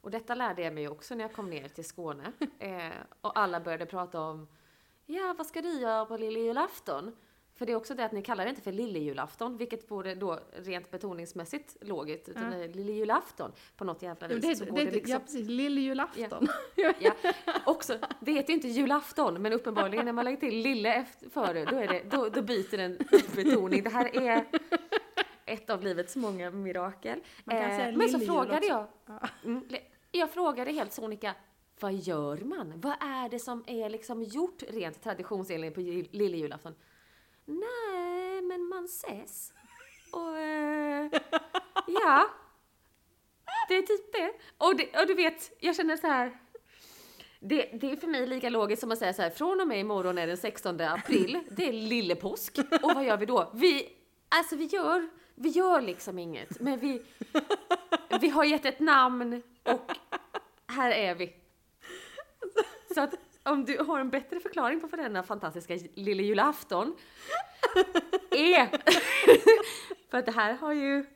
Speaker 2: Och detta lärde jag mig också när jag kom ner till Skåne. *laughs* Eh, och alla började prata om, ja vad ska du göra på lillejulafton? För det är också det att ni kallar det inte för lillejulafton, vilket vore då rent betoningsmässigt logiskt, utan
Speaker 1: Ja.
Speaker 2: det är lillejulafton på något jävla
Speaker 1: Det,
Speaker 2: vis.
Speaker 1: det,
Speaker 2: så
Speaker 1: det,
Speaker 2: går det
Speaker 1: ja
Speaker 2: liksom,
Speaker 1: precis, lillejulafton.
Speaker 2: ja, *laughs* också, det heter ju inte julafton, men uppenbarligen när man lägger till lille efter, före, då, är det, då, då byter den betoning. Det här är ett av livets många mirakel. Eh, men så frågade jag,
Speaker 1: Ja.
Speaker 2: Mm, Jag frågade helt sonika, vad gör man? Vad är det som är liksom gjort rent traditionsenligt på jul- lillejulafton? Nej, men man ses. Och eh, ja, det är typ det. Och, det. och du vet, jag känner så här. Det, det är för mig lika logiskt som att säga så här, från och med imorgon är den 16 april, det är lillepåsk. Och vad gör vi då? Vi, alltså vi gör, vi gör liksom inget, men vi, vi har gett ett namn och här är vi. Så att om du har en bättre förklaring på vad denna fantastiska lille julafton är. För att det här har ju,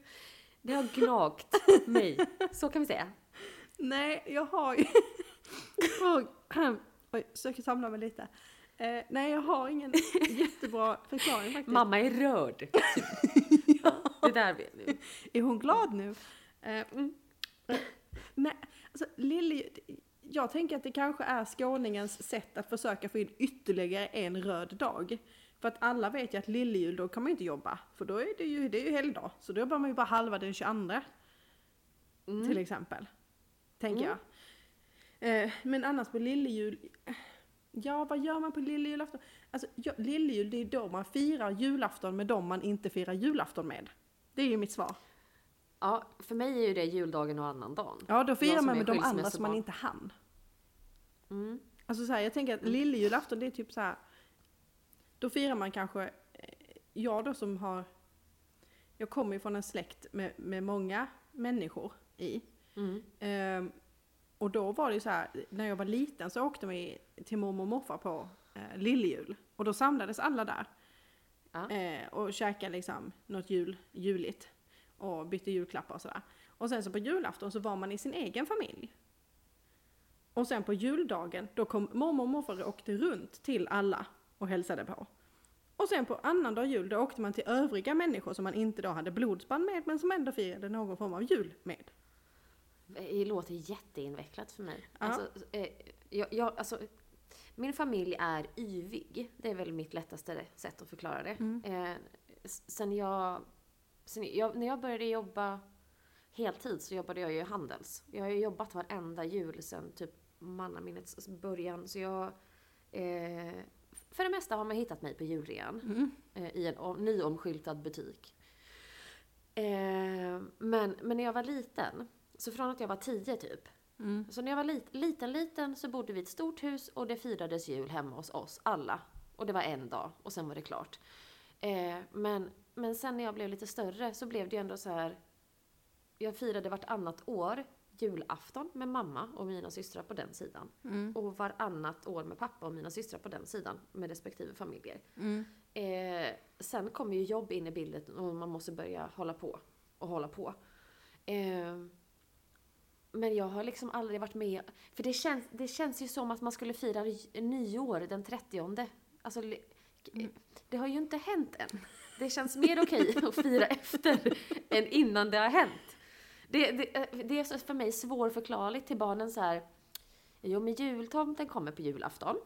Speaker 2: det har gnagt mig. Så kan vi säga.
Speaker 1: Nej, jag har ju... Oj, försöker samla mig lite. Eh, nej, jag har ingen jättebra förklaring faktiskt.
Speaker 2: Mamma är rörd. Det där vet du. *laughs*
Speaker 1: Är hon glad nu? Eh,
Speaker 2: Mm.
Speaker 1: nej, alltså Lilly, jag tänker att det kanske är skåningens sätt att försöka få in ytterligare en röd dag. För att alla vet ju att lillejul, då kan man ju inte jobba. För då är det ju, det är ju helgdag. Så då jobbar man ju bara halva den 22
Speaker 2: Mm.
Speaker 1: till exempel. Tänker
Speaker 2: Mm.
Speaker 1: jag. Eh, men annars på lillejul, ja vad gör man på lillejulafton? Alltså ja, lillejul det är då man firar julafton med dem man inte firar julafton med. Det är ju mitt svar.
Speaker 2: Ja, för mig är ju det juldagen och annandagen.
Speaker 1: Ja, då firar man med de andra som man inte hann.
Speaker 2: Mm.
Speaker 1: Alltså så här, jag tänker att lillejulafton det är typ så här. Då firar man kanske, eh, jag då som har, jag kommer ju från en släkt med, med många människor i.
Speaker 2: Mm.
Speaker 1: Ehm, och då var det ju så här, när jag var liten så åkte vi till mormor och morfar på eh, lillejul. Och då samlades alla där.
Speaker 2: Ja.
Speaker 1: Eh, och käkade liksom något jul, juligt. Och bytte julklappar och sådär. Och sen så på julafton så var man i sin egen familj. Och sen på juldagen, då kom mormor och morfar och åkte runt till alla och hälsade på. Och sen på annandag jul, då åkte man till övriga människor som man inte då hade blodsband med, men som ändå firade någon form av jul med.
Speaker 2: Det låter jätteinvecklat för mig.
Speaker 1: Ja.
Speaker 2: Alltså, eh, jag, jag, alltså, min familj är yvig. Det är väl mitt lättaste sätt att förklara det.
Speaker 1: Mm.
Speaker 2: Eh, sen jag, sen jag... När jag började jobba heltid så jobbade jag ju i Handels. Jag har ju jobbat varenda jul sen typ mannaminnes början. Så jag... Eh, för det mesta har man hittat mig på julrean.
Speaker 1: Mm.
Speaker 2: eh, i en om, nyomskyltad butik. Eh, men, men när jag var liten, så från att jag var tio typ,
Speaker 1: Mm.
Speaker 2: så när jag var lit, liten, liten så bodde vi i ett stort hus och det firades jul hemma hos oss alla. Och det var en dag och sen var det klart. Eh, men, men sen när jag blev lite större så blev det ju ändå så här. Jag firade vartannat år julafton med mamma och mina systrar på den sidan.
Speaker 1: Mm.
Speaker 2: Och varannat år med pappa och mina systrar på den sidan med respektive familjer.
Speaker 1: Mm.
Speaker 2: Eh, sen kommer ju jobb in i bilden och man måste börja hålla på och hålla på. Eh, men jag har liksom aldrig varit med, för det känns, det känns ju som att man skulle fira nyår den 30. Alltså, li- det har ju inte hänt än. Det känns mer okej *laughs* att fira efter än innan det har hänt. Det, det, eh, det är för mig svårförklarligt till barnen så här. Jo, men jultomten kommer på julafton.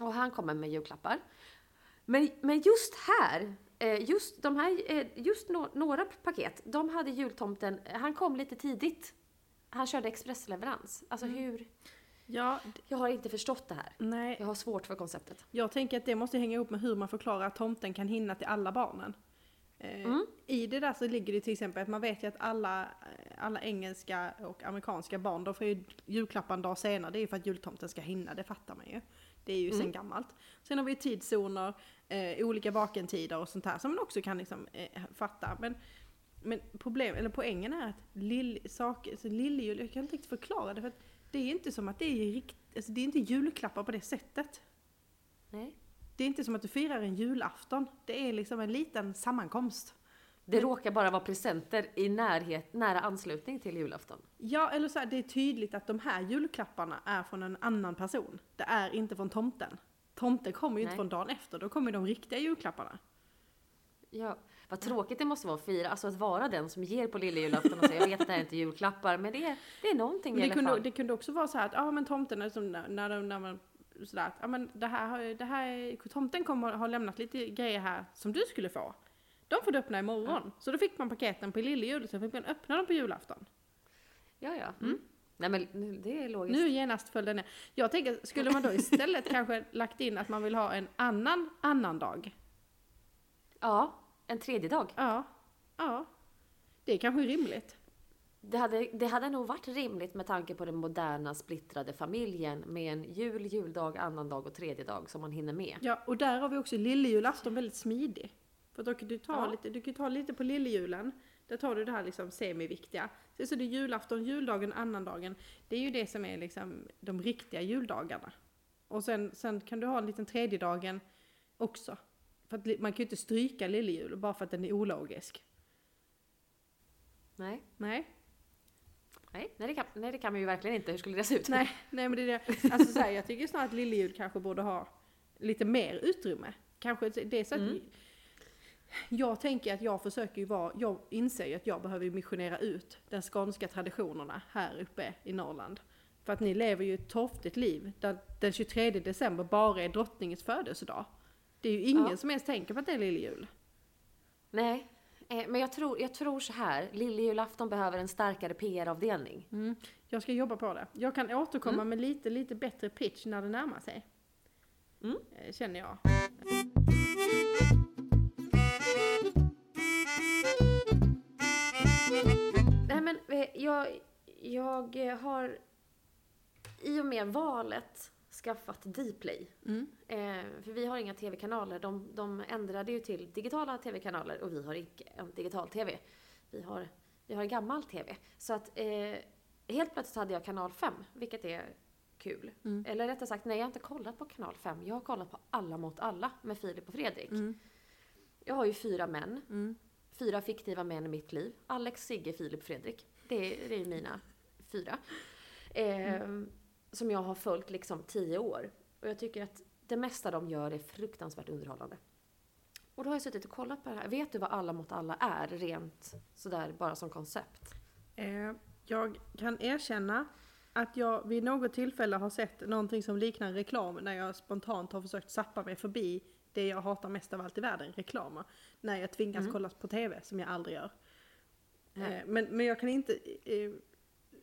Speaker 2: Och han kommer med julklappar. Men, men just här, eh, just de här, eh, just några paket, de hade jultomten, han kom lite tidigt. Han körde expressleverans. Alltså hur,
Speaker 1: Ja,
Speaker 2: jag har inte förstått det här.
Speaker 1: nej.
Speaker 2: Jag har svårt för konceptet.
Speaker 1: Jag tänker att det måste hänga ihop med hur man förklarar att tomten kan hinna till alla barnen. Eh,
Speaker 2: Mm.
Speaker 1: I det där så ligger det till exempel att man vet ju att alla, eh, alla engelska och amerikanska barn, de får ju julklappar en dag senare. Det är ju för att jultomten ska hinna, det fattar man ju. Det är ju sen
Speaker 2: Mm.
Speaker 1: gammalt. Sen har vi tidszoner, eh, olika vakentider och sånt här som man också kan liksom, eh, fatta. Men, men problem, eller poängen är att lill, saker, så lilljul, jag kan inte riktigt förklara det för att det är inte som att det är rikt, alltså det är inte julklappar på det sättet.
Speaker 2: Nej.
Speaker 1: Det är inte som att du firar en julafton. Det är liksom en liten sammankomst.
Speaker 2: Det råkar bara vara presenter i närhet, nära anslutning till julafton.
Speaker 1: Ja, eller så här, det är tydligt att de här julklapparna är från en annan person. Det är inte från tomten. Tomten kommer ju inte
Speaker 2: Nej.
Speaker 1: från dagen efter, då kommer de riktiga julklapparna.
Speaker 2: Ja, vad tråkigt det måste vara att fira, alltså att vara den som ger på lilla julafton och säga jag vet att det här är inte julklappar, men det är, det är någonting
Speaker 1: Men
Speaker 2: i
Speaker 1: det,
Speaker 2: alla
Speaker 1: kunde,
Speaker 2: fall.
Speaker 1: det kunde också vara så här att, ja men tomten, är som när, när, när man sådär att, ja men det här, det här, är- tomten kommer ha lämnat lite grejer här som du skulle få. De får du öppna imorgon. Så då fick man paketen på lilljul, så fick man öppna dem på julafton.
Speaker 2: Ja, ja. Mm. Nej men det är logiskt.
Speaker 1: Nu genast föll den ner. Jag tänker, skulle man då istället *laughs* kanske lagt in att man vill ha en annan, annan dag?
Speaker 2: Ja, en tredje dag.
Speaker 1: Ja, ja. Det är kanske rimligt.
Speaker 2: Det hade, det hade nog varit rimligt med tanke på den moderna splittrade familjen med en jul, juldag, annandag och tredje dag som man hinner med.
Speaker 1: Ja, och där har vi också lilljulafton väldigt smidig. För då kan du ta,
Speaker 2: Ja.
Speaker 1: lite, du kan ta lite på lilljulen. Där tar du det här liksom semiviktiga. Sen så är det julafton, juldagen, annandagen. Det är ju det som är liksom de riktiga juldagarna. Och sen, sen kan du ha en liten tredje dagen också. Man kan ju inte stryka lilljul bara för att den är ologisk.
Speaker 2: Nej,
Speaker 1: Nej,
Speaker 2: nej, nej, det kan, nej det kan man ju verkligen inte. Hur skulle det se ut?
Speaker 1: nej, nej men det är det. Alltså så här, jag tycker snarare att lilljul kanske borde ha lite mer utrymme. Kanske det är så att
Speaker 2: Mm.
Speaker 1: Jag tänker att jag försöker ju vara, jag inser ju att jag behöver missionera ut den skånska traditionerna här uppe i Norrland. För att ni lever ju ett torftigt liv där den 23 december bara är drottningens födelsedag. Det är ju ingen
Speaker 2: Ja.
Speaker 1: som ens tänker på att det är lilljul.
Speaker 2: Nej, eh, men jag tror, jag tror så här. Lilljulafton behöver en starkare PR-avdelning.
Speaker 1: Mm. Jag ska jobba på det. Jag kan återkomma med lite, lite bättre pitch när det närmar sig.
Speaker 2: Mm.
Speaker 1: Eh, Känner jag.
Speaker 2: Nej men eh, jag, jag har i och med valet skaffat Dplay.
Speaker 1: Mm.
Speaker 2: Eh, för vi har inga tv-kanaler. De, de ändrade ju till digitala tv-kanaler och vi har inte en digital tv. Vi har, vi har en gammal tv. Så att eh, helt plötsligt hade jag kanal 5, vilket är kul.
Speaker 1: Mm.
Speaker 2: Eller rättare sagt, nej jag har inte kollat på kanal 5. Jag har kollat på Alla mot alla med Filip och Fredrik.
Speaker 1: Mm.
Speaker 2: Jag har ju fyra män.
Speaker 1: Mm.
Speaker 2: Fyra fiktiva män i mitt liv. Alex, Sigge, Filip, Fredrik. Det är, det är mina fyra. Eh, Som jag har följt liksom tio år. Och jag tycker att det mesta de gör är fruktansvärt underhållande. Och då har jag suttit och kollat på det här. Vet du vad Alla mot alla är, rent sådär bara som koncept?
Speaker 1: Eh, jag kan erkänna att jag vid något tillfälle har sett någonting som liknar reklam när jag spontant har försökt sappa mig förbi det jag hatar mest av allt i världen, reklamer. När jag tvingas
Speaker 2: Mm.
Speaker 1: kolla på TV, som jag aldrig gör. Eh, men, men jag kan inte... Eh,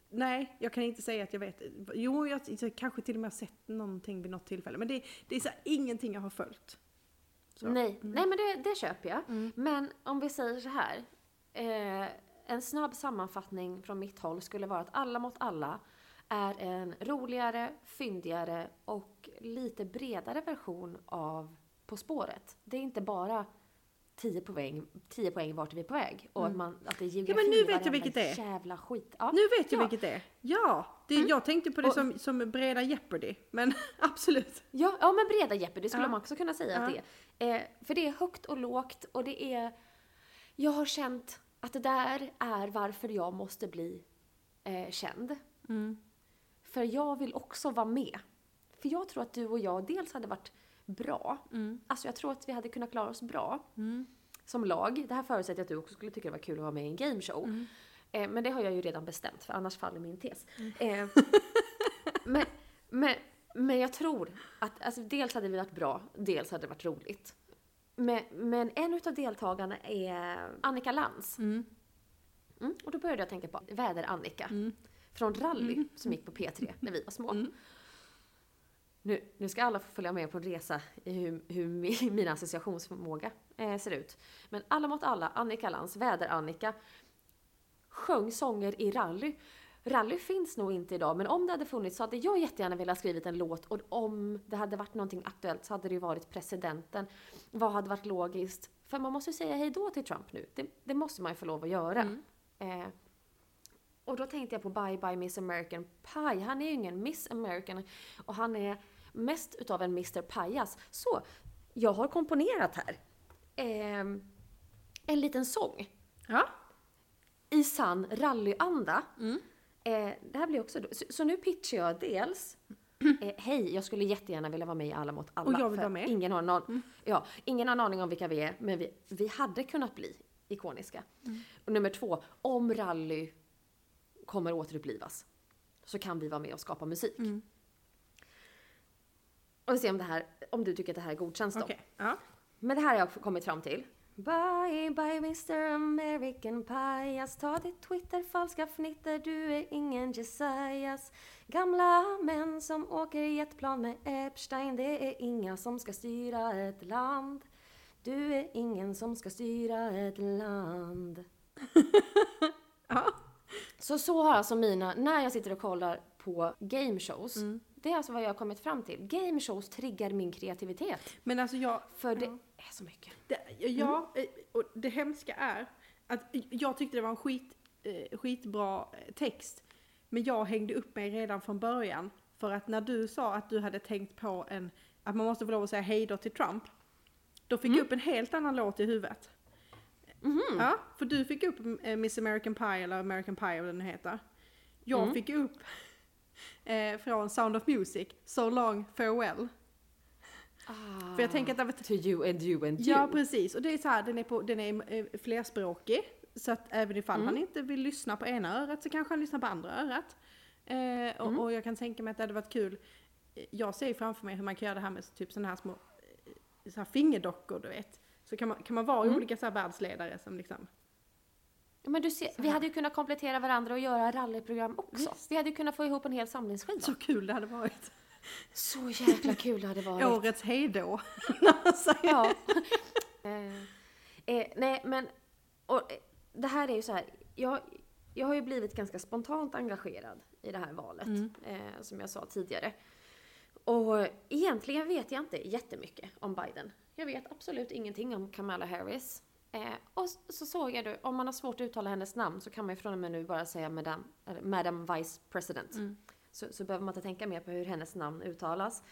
Speaker 1: nej, jag kan inte säga att jag vet. Jo, jag, jag kanske till och med har sett någonting vid något tillfälle. Men det, det är så här, ingenting jag har följt. Så.
Speaker 2: Nej, nej men det, det köper jag.
Speaker 1: Mm.
Speaker 2: Men om vi säger så här. Eh, en snabb sammanfattning från mitt håll skulle vara att Alla mot alla är en roligare, fyndigare och lite bredare version av På spåret. Det är inte bara 10 poäng, 10 poäng vart är vi på väg och att, man, att det är geografi
Speaker 1: Mm. men nu vet jag vilket det är.
Speaker 2: jävla skit. Ja.
Speaker 1: Nu vet jag
Speaker 2: Ja.
Speaker 1: vilket det är. Ja, det, jag tänkte på det
Speaker 2: Och-
Speaker 1: som, som breda Jeopardy. Men *laughs* absolut.
Speaker 2: Ja, ja men breda Jeopardy skulle
Speaker 1: Ja.
Speaker 2: man också kunna säga att
Speaker 1: Ja.
Speaker 2: det är. Eh, för det är högt och lågt och det är... Jag har känt att det där är varför jag måste bli eh, känd. För jag vill också vara med. För jag tror att du och jag dels hade varit bra. Alltså jag tror att vi hade kunnat klara oss bra. Som lag. Det här förutsätter att du också skulle tycka det var kul att vara med i en gameshow. Eh, men det har jag ju redan bestämt för annars faller min tes. Eh, *laughs* men, men, men jag tror att alltså, dels hade vi varit bra, dels hade det varit roligt. Men, men en utav deltagarna är Annika Lantz. Mm, och då började jag tänka på Väder-Annika. Från Rally som gick på P3 när vi var små. Nu, nu ska alla få följa med på en resa i hur, hur mi- *laughs* min associationsförmåga eh, ser ut. Men Alla mot alla, Annika Lantz, Väder-Annika sjöng sånger i rally. Rally finns nog inte idag, men om det hade funnits så hade jag jättegärna velat skrivit en låt och om det hade varit någonting aktuellt så hade det ju varit presidenten. Vad hade varit logiskt? För man måste ju säga hej då till Trump nu. Det, det måste man ju få lov att göra. Eh, och då tänkte jag på Bye Bye Miss American Pie. Han är ju ingen Miss American och han är mest utav en Mr Pajas. Så, jag har komponerat här. Ehm, en liten sång
Speaker 1: Ja.
Speaker 2: i sann rallyanda. Eh, det här blir också... Så, så nu pitchar jag dels *clears throat* eh, Hej, jag skulle jättegärna vilja vara med i Alla mot alla.
Speaker 1: Och jag vill vara med.
Speaker 2: Ingen har, någon, ja, ingen har en aning om vilka vi är, men vi, vi hade kunnat bli ikoniska. Och nummer två, om rally kommer återupplivas så kan vi vara med och skapa musik. Och vi ser om, det här, om du tycker att det här godkänns då.
Speaker 1: Okej. Ja.
Speaker 2: Men det här har jag kommit fram till. Bye, bye Mr American Pajas Ta ditt Twitter, falska fnitter Du är ingen Jesias Gamla män som åker jetplan med Epstein Det är inga som ska styra ett land Du är ingen som ska styra ett land *laughs*
Speaker 1: Ja.
Speaker 2: Så så har alltså mina, när jag sitter och kollar på gameshows Det är alltså vad jag har kommit fram till. Gameshows triggar min kreativitet.
Speaker 1: Men alltså jag,
Speaker 2: För det är så mycket.
Speaker 1: det, ja, eh, och det hemska är att jag tyckte det var en skit, eh, skitbra eh, text. Men jag hängde upp mig redan från början. För att när du sa att du hade tänkt på en, att man måste få lov att säga hej då till Trump. Då fick jag upp en helt annan låt i huvudet. Ja, för du fick upp eh, Miss American Pie eller American Pie vad den heter. Jag fick upp eh, från Sound of Music, So Long Farewell. För jag tänker att det var
Speaker 2: To you and you and you.
Speaker 1: Ja precis, och det är så här, den är, på, den är eh, flerspråkig. Så att även ifall han inte vill lyssna på ena örat så kanske han lyssnar på andra örat. Eh, och, och jag kan tänka mig att det hade varit kul. Jag ser framför mig hur man kan göra det här med typ sådana här små eh, så här fingerdockor du vet. Så kan man, kan man vara olika så här världsledare som liksom
Speaker 2: Men du ser, vi hade ju kunnat komplettera varandra och göra rallyprogram också. Vi hade ju kunnat få ihop en hel samlingsskiva.
Speaker 1: Så kul det hade varit.
Speaker 2: Så jäkla kul det hade varit.
Speaker 1: Årets hejdå. *laughs*
Speaker 2: Ja. *laughs* eh, eh, nej, men och, eh, det här är ju så här. Jag, jag har ju blivit ganska spontant engagerad i det här valet, eh, som jag sa tidigare. Och egentligen vet jag inte jättemycket om Biden. Jag vet absolut ingenting om Kamala Harris. Eh, och så såg jag då, om man har svårt att uttala hennes namn så kan man ju från och med nu bara säga Madam, eller Madam Vice President. Så, så behöver man inte tänka mer på hur hennes namn uttalas.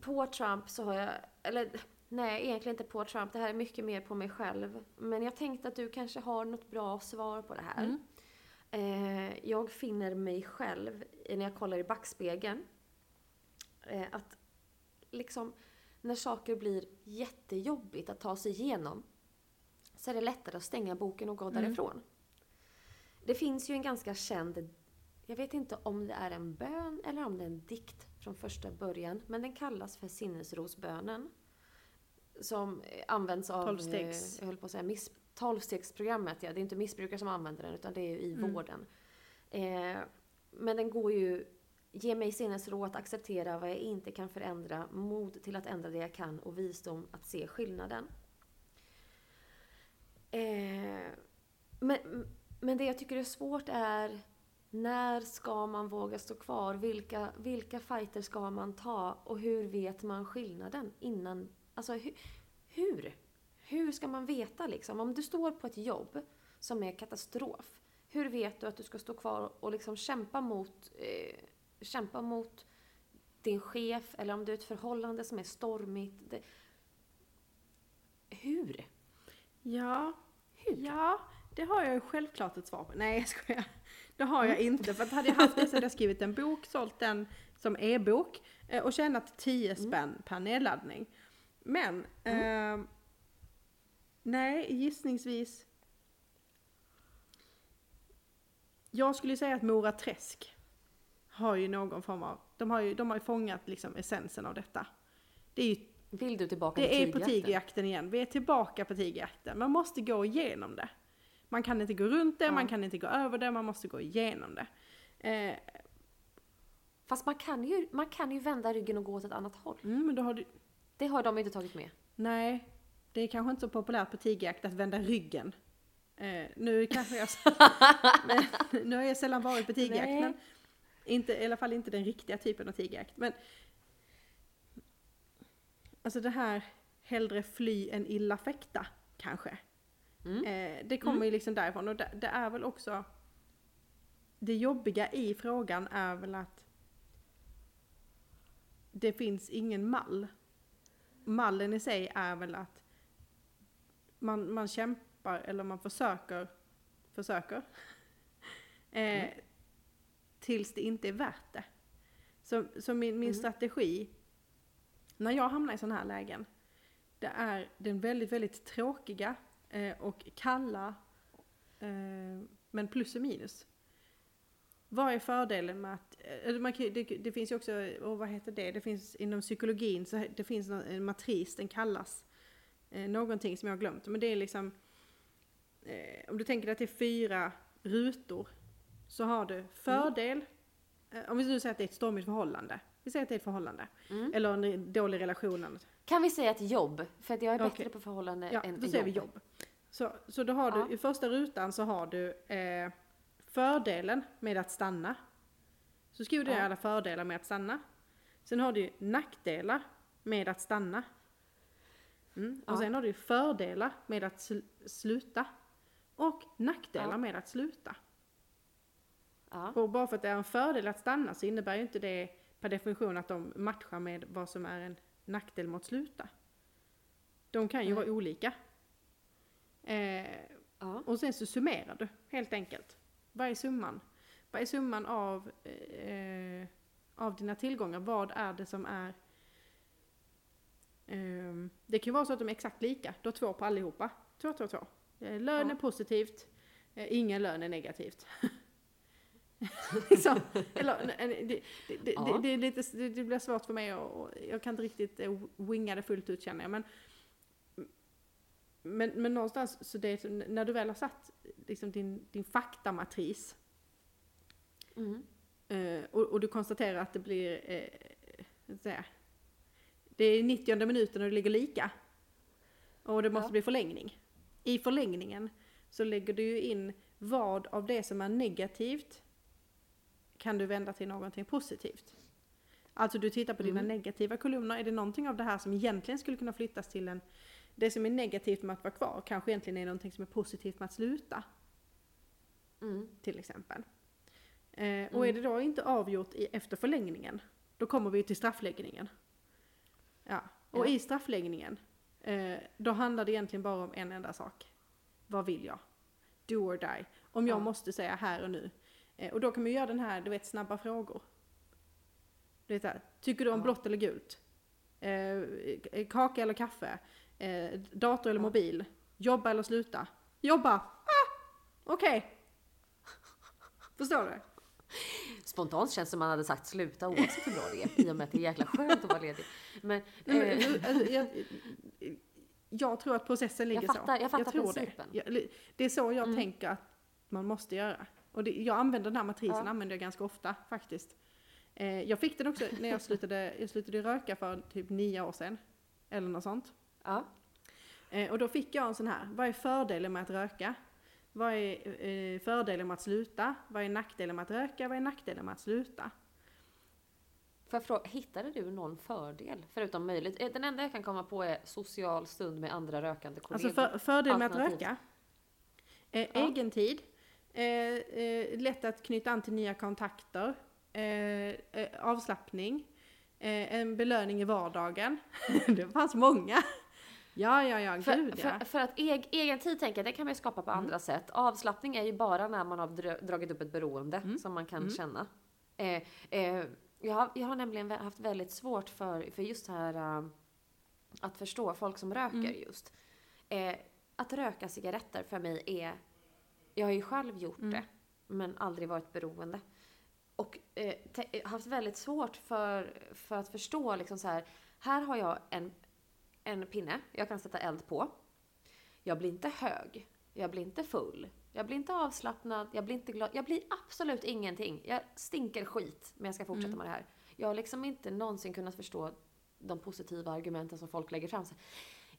Speaker 2: På Trump så har jag, eller nej egentligen inte på Trump, det här är mycket mer på mig själv. Men jag tänkte att du kanske har något bra svar på det här. Eh, jag finner mig själv, när jag kollar i backspegeln, eh, att liksom när saker blir jättejobbigt att ta sig igenom så är det lättare att stänga boken och gå därifrån. Det finns ju en ganska känd, jag vet inte om det är en bön eller om det är en dikt från första början, men den kallas för sinnesrosbönen. Som används av,
Speaker 1: Tolvstegs.
Speaker 2: eh, jag höll på att säga, miss, tolvstegsprogrammet. Ja. Det är inte missbrukare som använder den, utan det är ju i vården. Eh, men den går ju Ge mig sinnesro att acceptera vad jag inte kan förändra, mod till att ändra det jag kan och visdom att se skillnaden. Eh, men, men det jag tycker är svårt är när ska man våga stå kvar? Vilka, vilka fighter ska man ta? Och hur vet man skillnaden innan? Alltså hur? Hur, hur ska man veta liksom? Om du står på ett jobb som är katastrof, hur vet du att du ska stå kvar och liksom kämpa mot, eh, kämpa mot din chef eller om du är ett förhållande som är stormigt? Det, hur?
Speaker 1: Ja,
Speaker 2: Hur?
Speaker 1: ja, det har jag ju självklart ett svar på. Nej jag skojar. Det har jag inte. För att hade jag haft det så hade jag skrivit en bok, sålt den som e-bok eh, och tjänat 10 spänn per nedladdning. Men, ehm, nej gissningsvis. Jag skulle säga att Mora Träsk har ju någon form av, de har ju, de har ju fångat liksom essensen av detta. Det är ju
Speaker 2: Vill du tillbaka
Speaker 1: det
Speaker 2: till
Speaker 1: är på
Speaker 2: tigerjakten?
Speaker 1: tigerjakten igen. Vi är tillbaka på tigerjakten. Man måste gå igenom det. Man kan inte gå runt det,
Speaker 2: Ja.
Speaker 1: man kan inte gå över det, man måste gå igenom det. Eh,
Speaker 2: Fast man kan, ju, man kan ju vända ryggen och gå åt ett annat håll.
Speaker 1: mm, men då har du...
Speaker 2: Det har de inte tagit med.
Speaker 1: Nej, det är kanske inte så populärt på tigerjakt att vända ryggen. Eh, nu kanske jag... *laughs* men, nu har jag sällan varit på tigerjakt,
Speaker 2: Nej.
Speaker 1: men inte, i alla fall inte den riktiga typen av tigerjakt. Men alltså det här hellre fly än illa fäkta, kanske.
Speaker 2: Mm.
Speaker 1: Eh, det kommer ju liksom därifrån och det, det är väl också det jobbiga i frågan är väl att det finns ingen mall. Mallen i sig är väl att man, man kämpar eller man försöker, försöker, eh, tills det inte är värt det. Så, så min, min
Speaker 2: Mm.
Speaker 1: strategi, när jag hamnar i sådana här lägen, det är den väldigt, väldigt tråkiga eh, och kalla, eh, men plus och minus. Vad är fördelen med att, eller man kan, det, det finns ju också, och vad heter det, det finns inom psykologin, så det finns en matris, den kallas eh, någonting som jag har glömt, men det är liksom, eh, om du tänker dig att det är fyra rutor, så har du fördel, eh, om vi nu säger att det är ett stormigt förhållande, vi säger att det är ett förhållande,
Speaker 2: Mm.
Speaker 1: eller en dålig relation,
Speaker 2: Kan vi säga ett jobb? För att jag är bättre
Speaker 1: Okej.
Speaker 2: på förhållande
Speaker 1: Ja,
Speaker 2: än
Speaker 1: då säger vi jobb. Så, så då har du,
Speaker 2: Ja.
Speaker 1: i första rutan så har du eh, fördelen med att stanna. Så skriver du
Speaker 2: Ja.
Speaker 1: alla fördelar med att stanna. Sen har du nackdelar med att stanna. Mm. Och
Speaker 2: Ja.
Speaker 1: sen har du fördelar med att sl- sluta. Och nackdelar
Speaker 2: Ja.
Speaker 1: med att sluta.
Speaker 2: Ja.
Speaker 1: Och bara för att det är en fördel att stanna så innebär ju inte det per definition att de matchar med vad som är en nackdel mot sluta. De kan ju
Speaker 2: Nej.
Speaker 1: vara olika. Eh,
Speaker 2: Ja.
Speaker 1: och sen så summerar du helt enkelt. Vad är summan? Vad är summan av, eh, av dina tillgångar? Vad är det som är... ehm, det kan ju vara så att de är exakt lika. Du har två på allihopa. Två, två, två. Eh, lön
Speaker 2: Ja.
Speaker 1: är positivt. Eh, ingen lön är negativt. *laughs* *laughs* Liksom. Eller, det, det, det,
Speaker 2: Ja.
Speaker 1: det, är lite, det, blir svårt för mig och, och jag kan inte riktigt eh, winga det fullt ut känner jag. Men, men, men någonstans, så det, när du väl har satt liksom din, din faktamatris
Speaker 2: Mm.
Speaker 1: eh, och, och du konstaterar att det blir, eh, säga, det är 90 minuten och det ligger lika. Och det måste
Speaker 2: Ja.
Speaker 1: bli förlängning. I förlängningen så lägger du ju in vad av det som är negativt kan du vända till någonting positivt. Alltså du tittar på dina
Speaker 2: Mm.
Speaker 1: negativa kolumner, är det någonting av det här som egentligen skulle kunna flyttas till en, det som är negativt med att vara kvar kanske egentligen är någonting som är positivt med att sluta
Speaker 2: Mm.
Speaker 1: till exempel. Eh, och är det då inte avgjort i, efter förlängningen, då kommer vi till straffläggningen. Ja, och
Speaker 2: Ja.
Speaker 1: i straffläggningen, eh, då handlar det egentligen bara om en enda sak. Vad vill jag? Do or die. Om jag
Speaker 2: Ja.
Speaker 1: måste säga här och nu. Eh, och då kan man ju göra den här, du vet, snabba frågor. Du vet här, tycker du om
Speaker 2: Ja.
Speaker 1: blått eller gult? Eh, kaka eller kaffe? Eh, dator eller
Speaker 2: Ja.
Speaker 1: mobil? Jobba eller sluta? Jobba! Ah, Okej. *laughs* Förstår du?
Speaker 2: Spontant känns det som man hade sagt sluta oavsett hur bra det är. I och med att det är jäkla skönt att vara ledig. Men,
Speaker 1: Nej, men,
Speaker 2: eh,
Speaker 1: alltså, jag, jag tror att processen ligger
Speaker 2: fattar-
Speaker 1: så.
Speaker 2: jag fattar
Speaker 1: tror
Speaker 2: principen.
Speaker 1: det. Jag, det är så jag
Speaker 2: Mm.
Speaker 1: tänker att man måste göra. Och det, jag använder den här matrisen,
Speaker 2: Ja.
Speaker 1: använder jag ganska ofta faktiskt. Eh, jag fick den också när jag slutade, jag slutade röka för typ nio år sedan. Eller något sånt.
Speaker 2: ja.
Speaker 1: Eh, och då fick jag en sån här, vad är fördelen med att röka? Vad är eh, fördelen med att sluta? Vad är nackdelen med att röka? Vad är nackdelen med att sluta?
Speaker 2: Jag fråga, hittade du någon fördel? Förutom möjligt. eh, Den enda jag kan komma på är social stund med andra rökande kollegor.
Speaker 1: Alltså för, fördel med att röka. Eh,
Speaker 2: Ja.
Speaker 1: Egen tid. Eh, eh, lätt att knyta an till nya kontakter. Eh, avslappning. En belöning i vardagen. *laughs* det fanns många. Ja, ja, ja,
Speaker 2: För,
Speaker 1: gud ja.
Speaker 2: för, för att eg, egen tid tänker jag, det kan man ju skapa på andra sätt. Avslappning är ju bara när man har dragit upp ett beroende som man kan känna. Eh, eh, jag, har, jag har nämligen haft väldigt svårt för, för just här eh, att förstå folk som röker just. Eh, att röka cigaretter för mig är, jag har ju själv gjort det, men aldrig varit beroende. Och eh, te- haft väldigt svårt för, för att förstå liksom så här, här har jag en en pinne jag kan sätta eld på. Jag blir inte hög. Jag blir inte full. Jag blir inte avslappnad. Jag blir inte glad. Jag blir absolut ingenting. Jag stinker skit, men jag ska fortsätta med det här. Jag har liksom inte någonsin kunnat förstå de positiva argumenten som folk lägger fram. Så,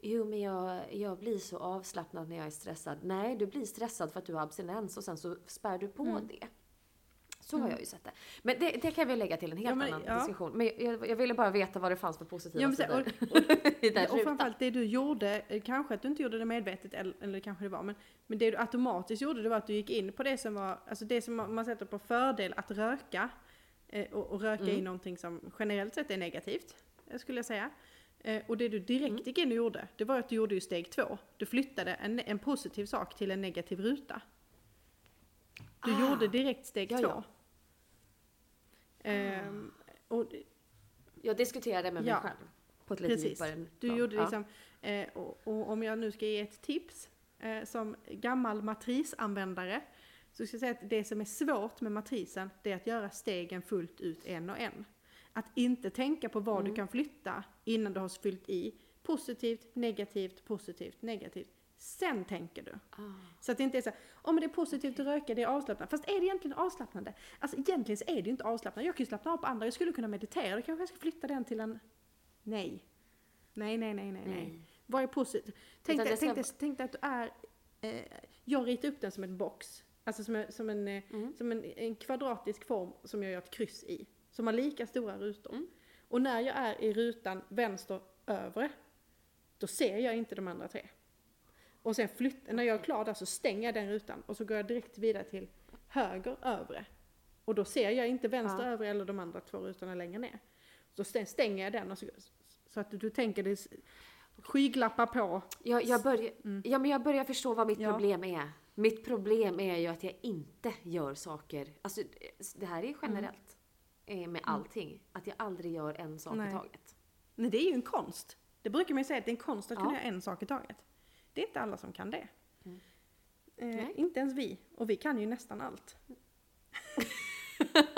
Speaker 2: Jo, men jag, jag blir så avslappnad när jag är stressad. Nej, du blir stressad för att du har abstinens och sen så spär du på det. Så har jag ju sett det. Men det, det kan vi lägga till en helt
Speaker 1: Ja, men-
Speaker 2: annan
Speaker 1: ja.
Speaker 2: diskussion. Men jag, jag ville bara veta vad det fanns för positiva
Speaker 1: Ja,
Speaker 2: sidor
Speaker 1: och- *laughs*
Speaker 2: den
Speaker 1: och
Speaker 2: rutan.
Speaker 1: framförallt det du gjorde, eh, kanske att du inte gjorde det medvetet eller, eller kanske det var, men, men det du automatiskt gjorde det var att du gick in på det som var, alltså det som man sätter på fördel att röka eh, och, och röka i någonting som generellt sett är negativt, eh, skulle jag säga. Eh, och det du direkt
Speaker 2: Mm.
Speaker 1: gick in och gjorde, det var att du gjorde ju steg två. Du flyttade en, en positiv sak till en negativ ruta. Du
Speaker 2: Ah.
Speaker 1: gjorde direkt steg
Speaker 2: Ja,
Speaker 1: två.
Speaker 2: ja.
Speaker 1: Ehm, och
Speaker 2: Jag diskuterade med mig
Speaker 1: Ja,
Speaker 2: själv. På ett lite
Speaker 1: precis.
Speaker 2: djupare
Speaker 1: Du
Speaker 2: plan.
Speaker 1: gjorde
Speaker 2: Ja.
Speaker 1: liksom, eh, och, och om jag nu ska ge ett tips eh, som gammal matrisanvändare så ska jag säga att det som är svårt med matrisen det är att göra stegen fullt ut en och en. Att inte tänka på vad
Speaker 2: Mm.
Speaker 1: du kan flytta innan du har fyllt i positivt, negativt, positivt, negativt. Sen tänker du.
Speaker 2: Ah.
Speaker 1: Så att det inte är så här, om det är positivt att röka, det är avslappnande. Fast är det egentligen avslappnande? Alltså egentligen så är det ju inte avslappnande. Jag kan ju slappna av på andra, jag skulle kunna meditera, då kanske jag ska flytta den till en... Nej. Nej, nej, nej, nej, nej. Vad är positivt? Tänk dig, tänk, dig, tänk dig att du är... Eh, jag ritar upp den som en box. Alltså som som en, eh,
Speaker 2: Mm.
Speaker 1: som en, en kvadratisk form som jag gör ett kryss i. Som har lika stora rutor.
Speaker 2: Mm.
Speaker 1: Och när jag är i rutan vänster övre, då ser jag inte de andra tre. Och sen flytt, när jag är klar där så stänger jag den rutan och så går jag direkt vidare till höger övre. Och då ser jag inte vänster
Speaker 2: Ja.
Speaker 1: övre eller de andra två rutorna längre ner. Så stä- stänger jag den och så, så att du tänker dig skygglappar på.
Speaker 2: Jag, jag, börjar, ja, men jag börjar förstå vad mitt
Speaker 1: Mm. Ja.
Speaker 2: problem är. Mitt problem är ju att jag inte gör saker. Alltså, det här är generellt eh, med allting. Att jag aldrig gör en sak
Speaker 1: Nej.
Speaker 2: i taget.
Speaker 1: Nej, det är ju en konst. Det brukar man ju säga att det är en konst att kunna
Speaker 2: Ja.
Speaker 1: göra en sak i taget. Det är inte alla som kan det.
Speaker 2: Mm.
Speaker 1: Eh, inte ens vi. Och vi kan ju nästan allt. *laughs*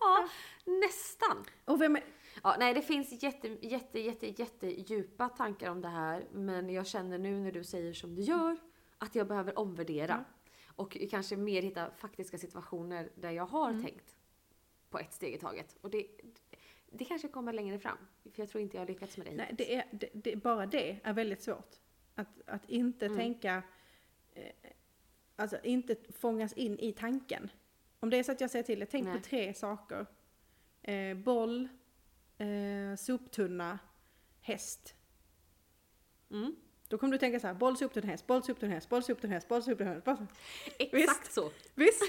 Speaker 2: Ja, nästan.
Speaker 1: Och vem är,
Speaker 2: Ja, nej, det finns jätte, jätte, jätte, jätte djupa tankar om det här. Men jag känner nu när du säger som du gör att jag behöver omvärdera.
Speaker 1: Mm.
Speaker 2: Och kanske mer hitta faktiska situationer där jag har
Speaker 1: Mm.
Speaker 2: tänkt på ett steg i taget. Och det, det kanske kommer längre fram. För jag tror inte jag har lyckats med det
Speaker 1: nej, det är, det, det, bara det är väldigt svårt. Att, att inte
Speaker 2: Mm.
Speaker 1: tänka, eh, alltså inte fångas in i tanken. Om det är så att jag säger till dig, tänk
Speaker 2: Nej.
Speaker 1: på tre saker. Eh, boll, eh, soptunna, häst.
Speaker 2: Mm.
Speaker 1: Då kommer du tänka så här, boll, soptunna, häst, boll, soptunna, häst, boll, soptunna, häst, boll, soptunna, häst. boll,
Speaker 2: Exakt
Speaker 1: Visst.
Speaker 2: så!
Speaker 1: Visst?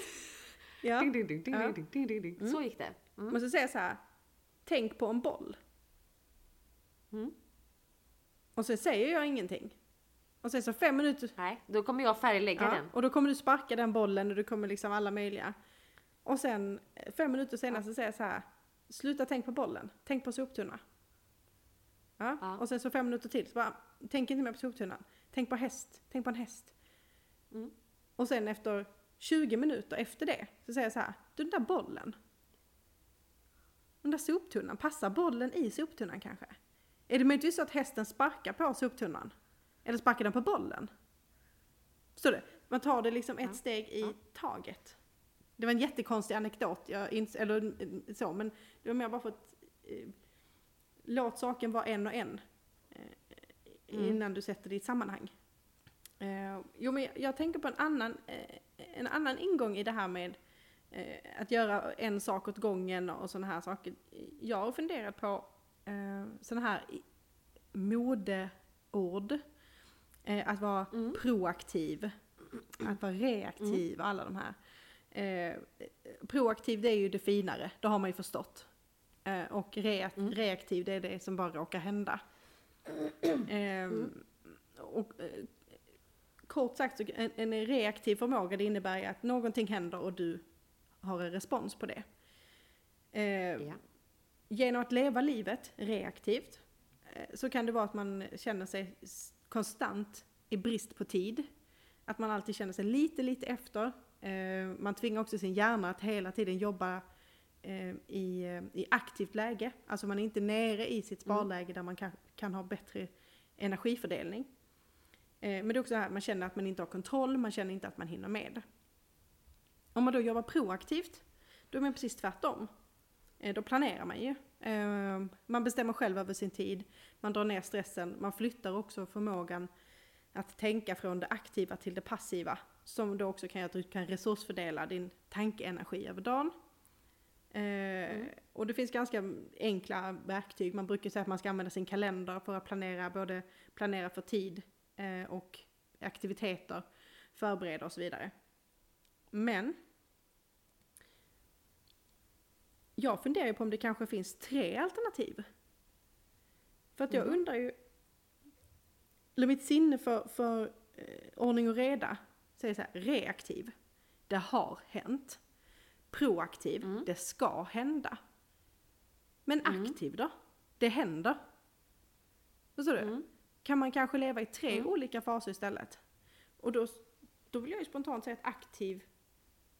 Speaker 1: Ja.
Speaker 2: Ding, ding, ding, ding,
Speaker 1: Ja.
Speaker 2: ding, ding, ding, ding.
Speaker 1: Mm.
Speaker 2: Så gick det. Mm.
Speaker 1: Säger jag så här, tänk på en boll.
Speaker 2: Mm.
Speaker 1: Och så säger jag ingenting. Och sen så fem minuter,
Speaker 2: Nej, då kommer jag färglägga
Speaker 1: ja,
Speaker 2: den.
Speaker 1: och då kommer du sparka den bollen och du kommer liksom alla möjliga. Och sen eh, fem minuter senare så säger jag så här, sluta tänk på bollen, tänk på soptunna. Ja.
Speaker 2: Ja.
Speaker 1: Och sen så fem minuter till, så bara, tänk inte mer på soptunnan. Tänk på häst, tänk på en häst.
Speaker 2: Mm.
Speaker 1: Och sen efter 20 minuter efter det så säger jag så här, du den där bollen. Den där soptunnan, passar bollen i soptunnan kanske? Är det möjligtvis så att hästen sparkar på soptunnan? Eller sparkar den på bollen? Förstår du? Man tar det liksom ett steg i taget. Det var en jättekonstig anekdot, jag ins- eller eh, så, men det var mer bara för att eh, låt saken vara en och en. Eh,
Speaker 2: Mm.
Speaker 1: innan du sätter det i ett sammanhang. Eh, jo men jag, jag tänker på en annan, eh, en annan ingång i det här med eh, att göra en sak åt gången och sådana här saker. Jag har funderat på eh, sådana här modeord. Eh, att vara
Speaker 2: Mm.
Speaker 1: proaktiv, att vara reaktiv, alla de här. Eh, proaktiv det är ju det finare, det har man ju förstått. Eh, och rea-
Speaker 2: Mm.
Speaker 1: reaktiv det är det som bara råkar hända. *clears throat* Ehm, och, eh, kort sagt, en, en reaktiv förmåga det innebär att någonting händer och du har en respons på det. Eh,
Speaker 2: Ja.
Speaker 1: Genom att leva livet reaktivt eh, så kan det vara att man känner sig konstant i brist på tid. Att man alltid känner sig lite, lite efter. Eh, Man tvingar också sin hjärna att hela tiden jobba eh, i, eh, i aktivt läge. Alltså man är inte nere i sitt sparläge där man kan, kan ha bättre energifördelning. Eh, Men det är också det här, man känner att man inte har kontroll, man känner inte att man hinner med. Om man då jobbar proaktivt, då är man precis tvärtom. Eh, Då planerar man ju. Eh, Man bestämmer själv över sin tid, man drar ner stressen, man flyttar också förmågan att tänka från det aktiva till det passiva. Som då också kan göra att du kan resursfördela din tankeenergi över dagen. Eh, Och det finns ganska enkla verktyg. Man brukar säga att man ska använda sin kalender för att planera, både planera för tid och aktiviteter, förbereda och så vidare. Men jag funderar ju på om det kanske finns tre alternativ. För att jag
Speaker 2: Mm.
Speaker 1: undrar ju, eller mitt sinne för, för eh, ordning och reda säger så här, reaktiv, det har hänt. Proaktiv,
Speaker 2: Mm.
Speaker 1: det ska hända. Men
Speaker 2: Mm.
Speaker 1: aktiv då? Det händer. Förstår du?
Speaker 2: Mm.
Speaker 1: Kan man kanske leva i tre
Speaker 2: Mm.
Speaker 1: olika faser istället? Och då, då vill jag ju spontant säga att aktiv,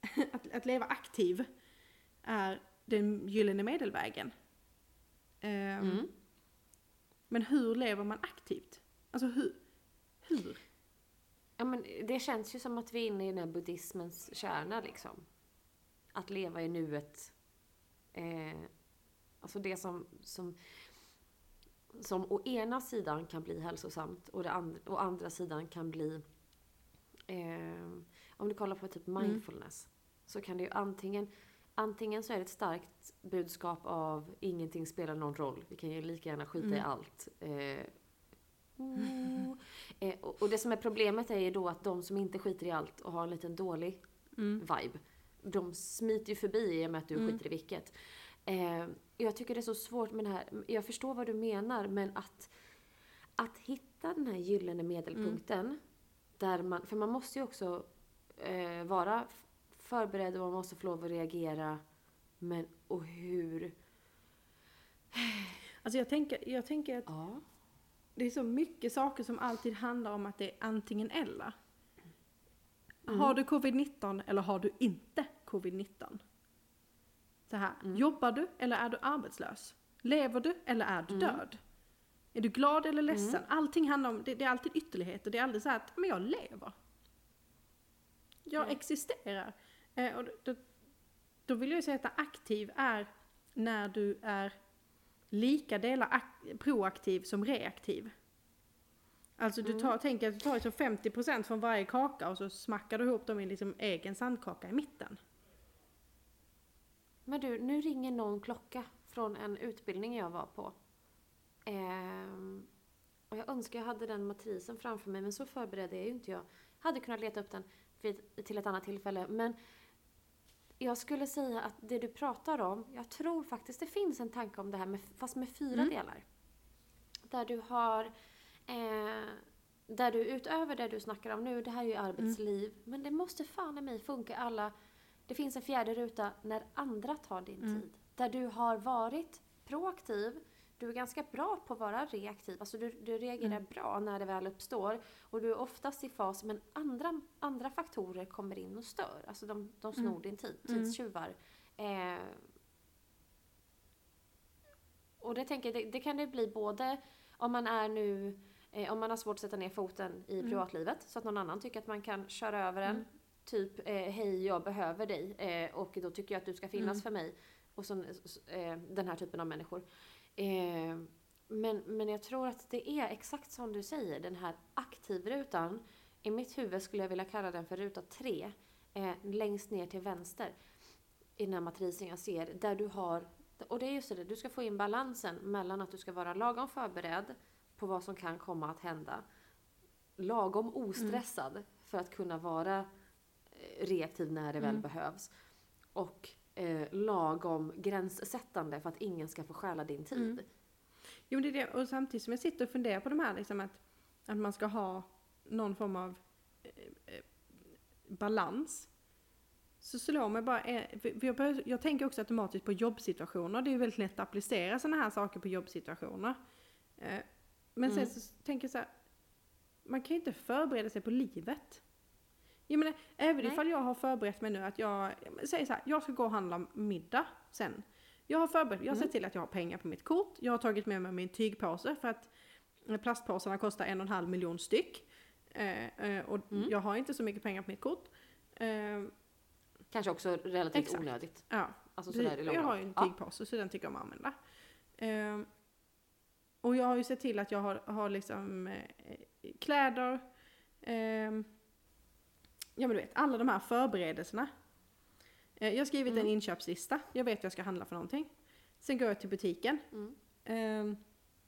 Speaker 1: *laughs* att, att leva aktiv är den gyllene medelvägen. Ehm,
Speaker 2: Mm.
Speaker 1: Men hur lever man aktivt? Alltså hur? Hur?
Speaker 2: Ja, men det känns ju som att vi är inne i den här buddhismens kärna liksom. Att leva i nuet. Eh, alltså det som, som, som å ena sidan kan bli hälsosamt och det andra, å andra sidan kan bli... Eh, om du kollar på typ mindfulness. Så kan det ju antingen, antingen så är det ett starkt budskap av ingenting spelar någon roll. Vi kan ju lika gärna skita i
Speaker 1: Mm.
Speaker 2: allt. Eh, oh. Eh, och, och det som är problemet är ju då att de som inte skiter i allt och har en liten dålig
Speaker 1: Mm.
Speaker 2: vibe, de smiter ju förbi i och med att du
Speaker 1: Mm.
Speaker 2: skiter i vilket. Jag tycker det är så svårt med det här, jag förstår vad du menar, men att, att hitta den här gyllene medelpunkten,
Speaker 1: Mm.
Speaker 2: där man, för man måste ju också eh, vara förberedd och man måste få lov att reagera, men och hur?
Speaker 1: Alltså jag tänker, jag tänker att
Speaker 2: Ja.
Speaker 1: det är så mycket saker som alltid handlar om att det är antingen eller.
Speaker 2: Mm.
Speaker 1: Har du covid-19 eller har du inte covid-19? Så här,
Speaker 2: Mm.
Speaker 1: jobbar du eller är du arbetslös? Lever du eller är du
Speaker 2: Mm.
Speaker 1: död? Är du glad eller ledsen? Allting handlar om, det, det är alltid ytterligheter, det är aldrig så här att, men jag lever. Jag
Speaker 2: Mm.
Speaker 1: existerar. Eh, och då, då, vill jag ju säga att aktiv är när du är lika delar ak- proaktiv som reaktiv. Alltså du tar, tänker att du tar liksom 50% från varje kaka och så smackar du ihop dem i liksom egen sandkaka i mitten.
Speaker 2: Men du, nu ringer någon klocka från en utbildning jag var på. Ehm, och jag önskar jag hade den matrisen framför mig, men så förberedd är ju inte jag. Hade kunnat leta upp den vid, till ett annat tillfälle, men jag skulle säga att det du pratar om, jag tror faktiskt det finns en tanke om det här, med, fast med fyra
Speaker 1: Mm.
Speaker 2: delar. Där du har, eh, där du utöver det du snackar om nu, det här är ju arbetsliv, men det måste fan i mig funka alla det finns en fjärde ruta när andra tar din
Speaker 1: Mm.
Speaker 2: tid. Där du har varit proaktiv, du är ganska bra på att vara reaktiv. Alltså du, du reagerar
Speaker 1: Mm.
Speaker 2: bra när det väl uppstår. Och du är oftast i fas, men andra, andra faktorer kommer in och stör. Alltså de, de snor
Speaker 1: Mm.
Speaker 2: din tid,
Speaker 1: Mm.
Speaker 2: tidstjuvar. Eh, och det tänker det, det kan det bli både om man är nu Eh, om man har svårt att sätta ner foten i
Speaker 1: Mm.
Speaker 2: privatlivet så att någon annan tycker att man kan köra över en.
Speaker 1: Mm.
Speaker 2: Typ, eh, hej jag behöver dig eh, och då tycker jag att du ska finnas
Speaker 1: Mm.
Speaker 2: för mig. Och så, eh, den här typen av människor. Eh, men, men jag tror att det är exakt som du säger, den här aktivrutan. I mitt huvud skulle jag vilja kalla den för ruta 3. Eh, längst ner till vänster. I den här matrisen jag ser. Där du har, och det är just det, du ska få in balansen mellan att du ska vara lagom förberedd på vad som kan komma att hända. Lagom ostressad för att kunna vara eh, reaktiv när det väl
Speaker 1: Mm.
Speaker 2: behövs. Och eh, lagom gränssättande för att ingen ska få stjäla din tid.
Speaker 1: Mm. Jo, det är det. Och samtidigt som jag sitter och funderar på de här, liksom att, att man ska ha någon form av eh, eh, balans. Så slår mig bara, eh, för jag, börjar, jag tänker också automatiskt på jobbsituationer. Det är ju väldigt lätt att applicera sådana här saker på jobbsituationer. Eh, Men
Speaker 2: Mm.
Speaker 1: sen så tänker jag så här, man kan ju inte förbereda sig på livet. Jag menar, även
Speaker 2: Nej.
Speaker 1: ifall jag har förberett mig nu att jag, säger så här, jag ska gå och handla middag sen. Jag har förberett, jag har
Speaker 2: Mm.
Speaker 1: sett till att jag har pengar på mitt kort, jag har tagit med mig min tygpåse för att plastpåsarna kostar en och en halv miljon styck. Eh, eh, och
Speaker 2: Mm.
Speaker 1: jag har inte så mycket pengar på mitt kort. Eh,
Speaker 2: Kanske också relativt
Speaker 1: Exakt.
Speaker 2: onödigt.
Speaker 1: ja,
Speaker 2: Alltså sådär i
Speaker 1: jag har ju en
Speaker 2: lopp. Ja.
Speaker 1: tygpåse så den tycker jag om att använda. Eh, och jag har ju sett till att jag har, har liksom eh, kläder, eh, ja men du vet, alla de här förberedelserna. Eh, jag har skrivit
Speaker 2: Mm.
Speaker 1: en inköpslista, jag vet jag ska handla för någonting. Sen går jag till butiken.
Speaker 2: Mm.
Speaker 1: Eh,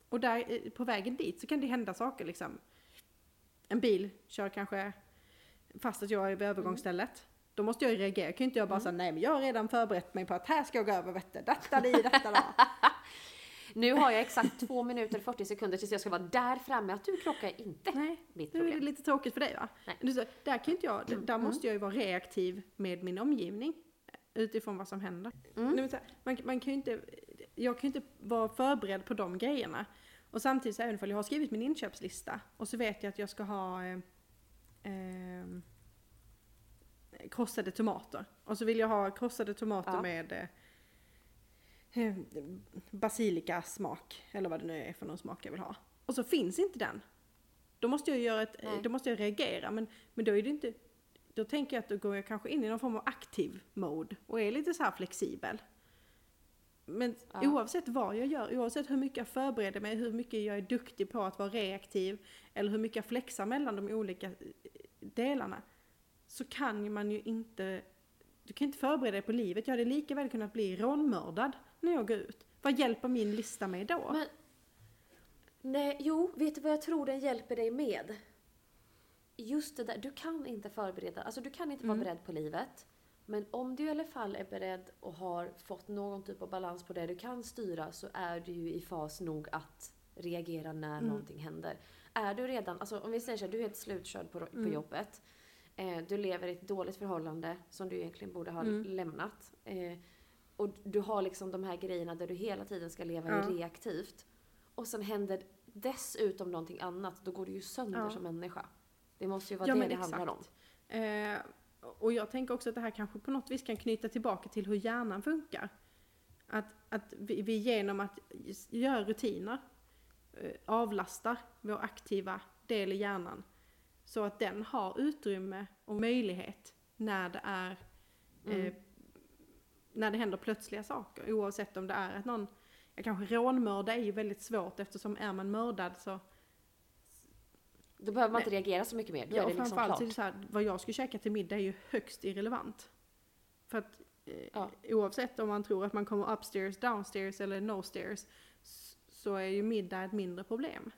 Speaker 1: och där, eh, på vägen dit så kan det hända saker liksom. En bil kör kanske fast att jag är vid övergångsstället. Då måste jag reagera, kan ju inte jag bara
Speaker 2: Mm.
Speaker 1: säga nej men jag har redan förberett mig på att här ska jag gå över vet du. Detta di, detta da. *laughs*
Speaker 2: Nu har jag exakt två minuter och 40 sekunder tills jag ska vara där framme. Att du krockar inte
Speaker 1: Nej,
Speaker 2: mitt
Speaker 1: nu är det
Speaker 2: problem.
Speaker 1: lite tråkigt för dig va?
Speaker 2: Nej.
Speaker 1: Du, så, där kan inte jag, där måste jag ju vara reaktiv med min omgivning. Utifrån vad som händer.
Speaker 2: Mm.
Speaker 1: Man, man kan ju inte, jag kan ju inte vara förberedd på de grejerna. Och samtidigt så även om jag har skrivit min inköpslista och så vet jag att jag ska ha eh, eh, krossade tomater. Och så vill jag ha krossade tomater
Speaker 2: Ja.
Speaker 1: med eh, eh, basilikasmak, eller vad det nu är för någon smak jag vill ha. Och så finns inte den. Då måste jag göra ett,
Speaker 2: Nej.
Speaker 1: då måste jag reagera, men, men då är det inte, då tänker jag att då går jag kanske in i någon form av aktiv mode och är lite så här flexibel. Men
Speaker 2: Ja.
Speaker 1: oavsett vad jag gör, oavsett hur mycket jag förbereder mig, hur mycket jag är duktig på att vara reaktiv, eller hur mycket jag flexar mellan de olika eh, delarna, så kan man ju inte, du kan inte förbereda dig på livet. Jag hade lika väl kunnat bli rånmördad när jag går ut. Vad hjälper min lista mig då?
Speaker 2: Men, nej, jo, vet du vad jag tror den hjälper dig med? Just det där, du kan inte förbereda, alltså du kan inte vara
Speaker 1: Mm.
Speaker 2: beredd på livet. Men om du i alla fall är beredd och har fått någon typ av balans på det du kan styra så är du ju i fas nog att reagera när
Speaker 1: Mm.
Speaker 2: någonting händer. Är du redan, alltså om vi säger så här, du är helt slutkörd på, på
Speaker 1: Mm.
Speaker 2: jobbet. Eh, du lever i ett dåligt förhållande som du egentligen borde ha
Speaker 1: Mm.
Speaker 2: lämnat. Eh, och du har liksom de här grejerna där du hela tiden ska leva
Speaker 1: Ja.
Speaker 2: reaktivt. Och sen händer dessutom någonting annat, då går du ju sönder
Speaker 1: Ja.
Speaker 2: som människa. Det måste ju vara
Speaker 1: Ja,
Speaker 2: det det handlar om.
Speaker 1: exakt. Eh, och jag tänker också att det här kanske på något vis kan knyta tillbaka till hur hjärnan funkar. Att, att vi, vi genom att göra rutiner eh, avlastar vår aktiva del i hjärnan. Så att den har utrymme och möjlighet när det är eh,
Speaker 2: Mm.
Speaker 1: När det händer plötsliga saker. Oavsett om det är att någon, ja, kanske rånmörda är ju väldigt svårt eftersom är man mördad så
Speaker 2: Då behöver man inte reagera så mycket mer. Då
Speaker 1: Ja,
Speaker 2: är det liksom
Speaker 1: så är
Speaker 2: klart.
Speaker 1: det så här, vad jag ska käka till middag är ju högst irrelevant. För att eh,
Speaker 2: Ja.
Speaker 1: oavsett om man tror att man kommer upstairs, downstairs eller no stairs så är ju middag ett mindre problem.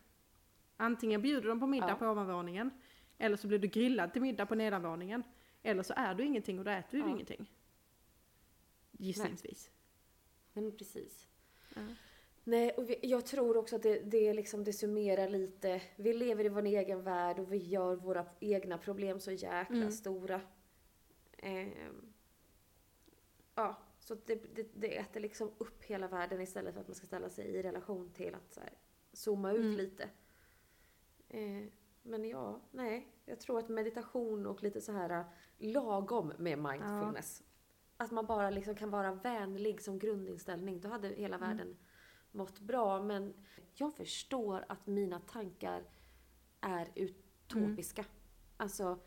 Speaker 1: Antingen bjuder de på middag
Speaker 2: Ja.
Speaker 1: på ovanvåningen eller så blir du grillad till middag på nedanvåningen. Eller så är du ingenting och då äter du
Speaker 2: Ja.
Speaker 1: ingenting. Gissningsvis.
Speaker 2: Nej men precis.
Speaker 1: Ja.
Speaker 2: Nej, och vi, jag tror också att det, det, liksom, det summerar lite. Vi lever i vår egen värld och vi gör våra egna problem så jäkla
Speaker 1: Mm.
Speaker 2: stora. Ehm, ja, så det, det, det äter liksom upp hela världen istället för att man ska ställa sig i relation till att så här, zooma ut
Speaker 1: Mm.
Speaker 2: lite. Eh, men ja, nej. Jag tror att meditation och lite så här äh, lagom med mindfulness. Att man bara liksom kan vara vänlig som grundinställning. Då hade hela
Speaker 1: Mm.
Speaker 2: världen mått bra. Men jag förstår att mina tankar är utopiska. Alltså,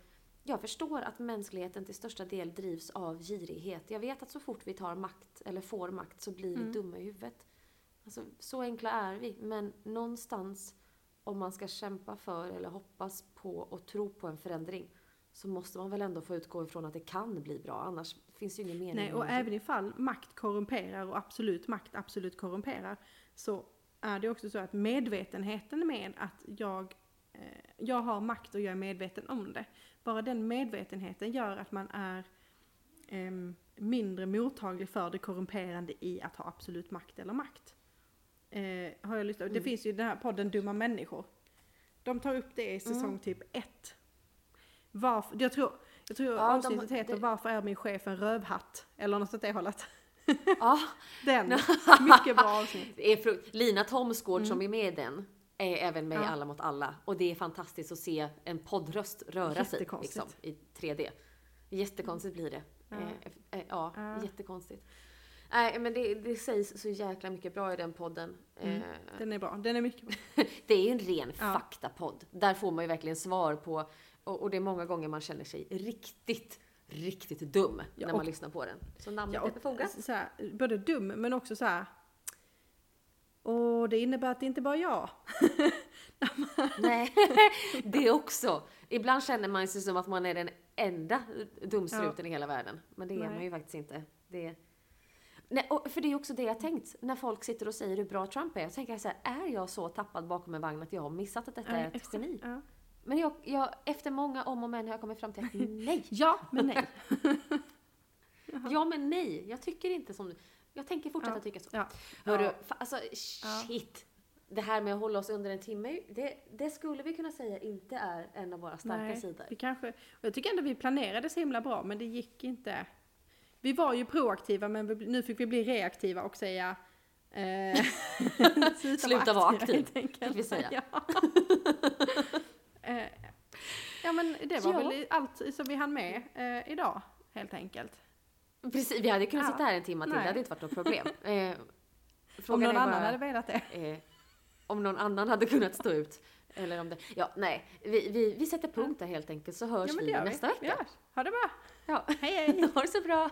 Speaker 2: jag förstår att mänskligheten till största del drivs av girighet. Jag vet att så fort vi tar makt, eller får makt, så blir vi
Speaker 1: Mm.
Speaker 2: dumma i huvudet. Alltså, så enkla är vi. Men någonstans, om man ska kämpa för eller hoppas på och tro på en förändring, så måste man väl ändå få utgå ifrån att det kan bli bra. Annars finns det ju ingen mening.
Speaker 1: Nej, och även ifall makt korrumperar och absolut makt absolut korrumperar så är det också så att medvetenheten med att jag, eh, jag har makt och jag är medveten om det. Bara den medvetenheten gör att man är em, mindre mottaglig för det korrumperande i att ha absolut makt eller makt. Eh, har jag lyssnat, Det
Speaker 2: Mm.
Speaker 1: finns ju den här podden Dumma människor. De tar upp det i säsong
Speaker 2: Mm.
Speaker 1: typ ett. Varför, jag tror, jag tror
Speaker 2: Ja, de-
Speaker 1: avsnittet heter
Speaker 2: det-
Speaker 1: Varför är min chef en rövhatt? Eller något åt det hållet.
Speaker 2: Ja, *laughs*
Speaker 1: Den, *laughs* mycket bra avsnitt.
Speaker 2: det är frukt. Lina Thomsgård som är med i den är även med i
Speaker 1: Mm. Ja.
Speaker 2: Alla mot alla. Och det är fantastiskt att se en poddröst röra sig liksom, i 3D. Jättekonstigt blir det.
Speaker 1: Ja.
Speaker 2: Eh, eh, ja,
Speaker 1: Ja.
Speaker 2: jättekonstigt. Nej, men det, det sägs så jäkla mycket bra i den podden.
Speaker 1: Mm.
Speaker 2: Eh,
Speaker 1: Den är bra, den är mycket bra. *laughs*
Speaker 2: det är ju en ren
Speaker 1: Ja.
Speaker 2: faktapodd. Där får man ju verkligen svar på, och, och det är många gånger man känner sig riktigt, riktigt dum
Speaker 1: Ja,
Speaker 2: när man
Speaker 1: och-
Speaker 2: lyssnar på den. Så namnet
Speaker 1: Ja,
Speaker 2: är befogat.
Speaker 1: både dum men också så här. Och det innebär att det inte bara är jag. *laughs*
Speaker 2: Nej, *laughs* det också. Ibland känner man sig som att man är den enda dumstruten i hela världen. Men det är
Speaker 1: Nej.
Speaker 2: man ju faktiskt inte. Det... Nej, och för det är också det jag tänkt när folk sitter och säger hur bra Trump är. Jag tänker så här, är jag så tappad bakom en vagn att jag har missat att detta är ett
Speaker 1: exakt.
Speaker 2: geni?
Speaker 1: Ja.
Speaker 2: Men jag, jag, efter många om och men har jag kommit fram till att *laughs* nej.
Speaker 1: ja, men nej. *laughs*
Speaker 2: Ja men nej, jag tycker inte som du. Jag tänker fortsätta
Speaker 1: Ja.
Speaker 2: tycka så.
Speaker 1: Ja.
Speaker 2: Hörru,
Speaker 1: Ja.
Speaker 2: fa- alltså shit. Det här med att hålla oss under en timme, det, det skulle vi kunna säga inte är en av våra starka
Speaker 1: Nej,
Speaker 2: sidor.
Speaker 1: Vi kanske, och jag tycker ändå vi planerade så himla bra, men det gick inte. Vi var ju proaktiva, men vi, nu fick vi bli reaktiva och säga eh, *laughs*
Speaker 2: Sluta vara aktiv,
Speaker 1: helt enkelt.
Speaker 2: fick vi säga.
Speaker 1: Ja. eh, ja, men det var
Speaker 2: Ja.
Speaker 1: väl allt som vi hann med eh, idag, helt enkelt.
Speaker 2: Precis, vi hade kunnat
Speaker 1: Ja.
Speaker 2: sitta här en timme till, det
Speaker 1: Nej.
Speaker 2: hade inte varit något problem. *laughs* Eh,
Speaker 1: Om någon annan
Speaker 2: bara,
Speaker 1: hade velat det.
Speaker 2: eh, om någon annan hade kunnat stå ut. Eller om det, ja nej, vi, vi, vi sätter punkt där helt enkelt så hörs
Speaker 1: Ja,
Speaker 2: vi
Speaker 1: det gör
Speaker 2: nästa vecka.
Speaker 1: Ja, ha det bra.
Speaker 2: Ja.
Speaker 1: Hej hej! *laughs*
Speaker 2: Ha det så bra!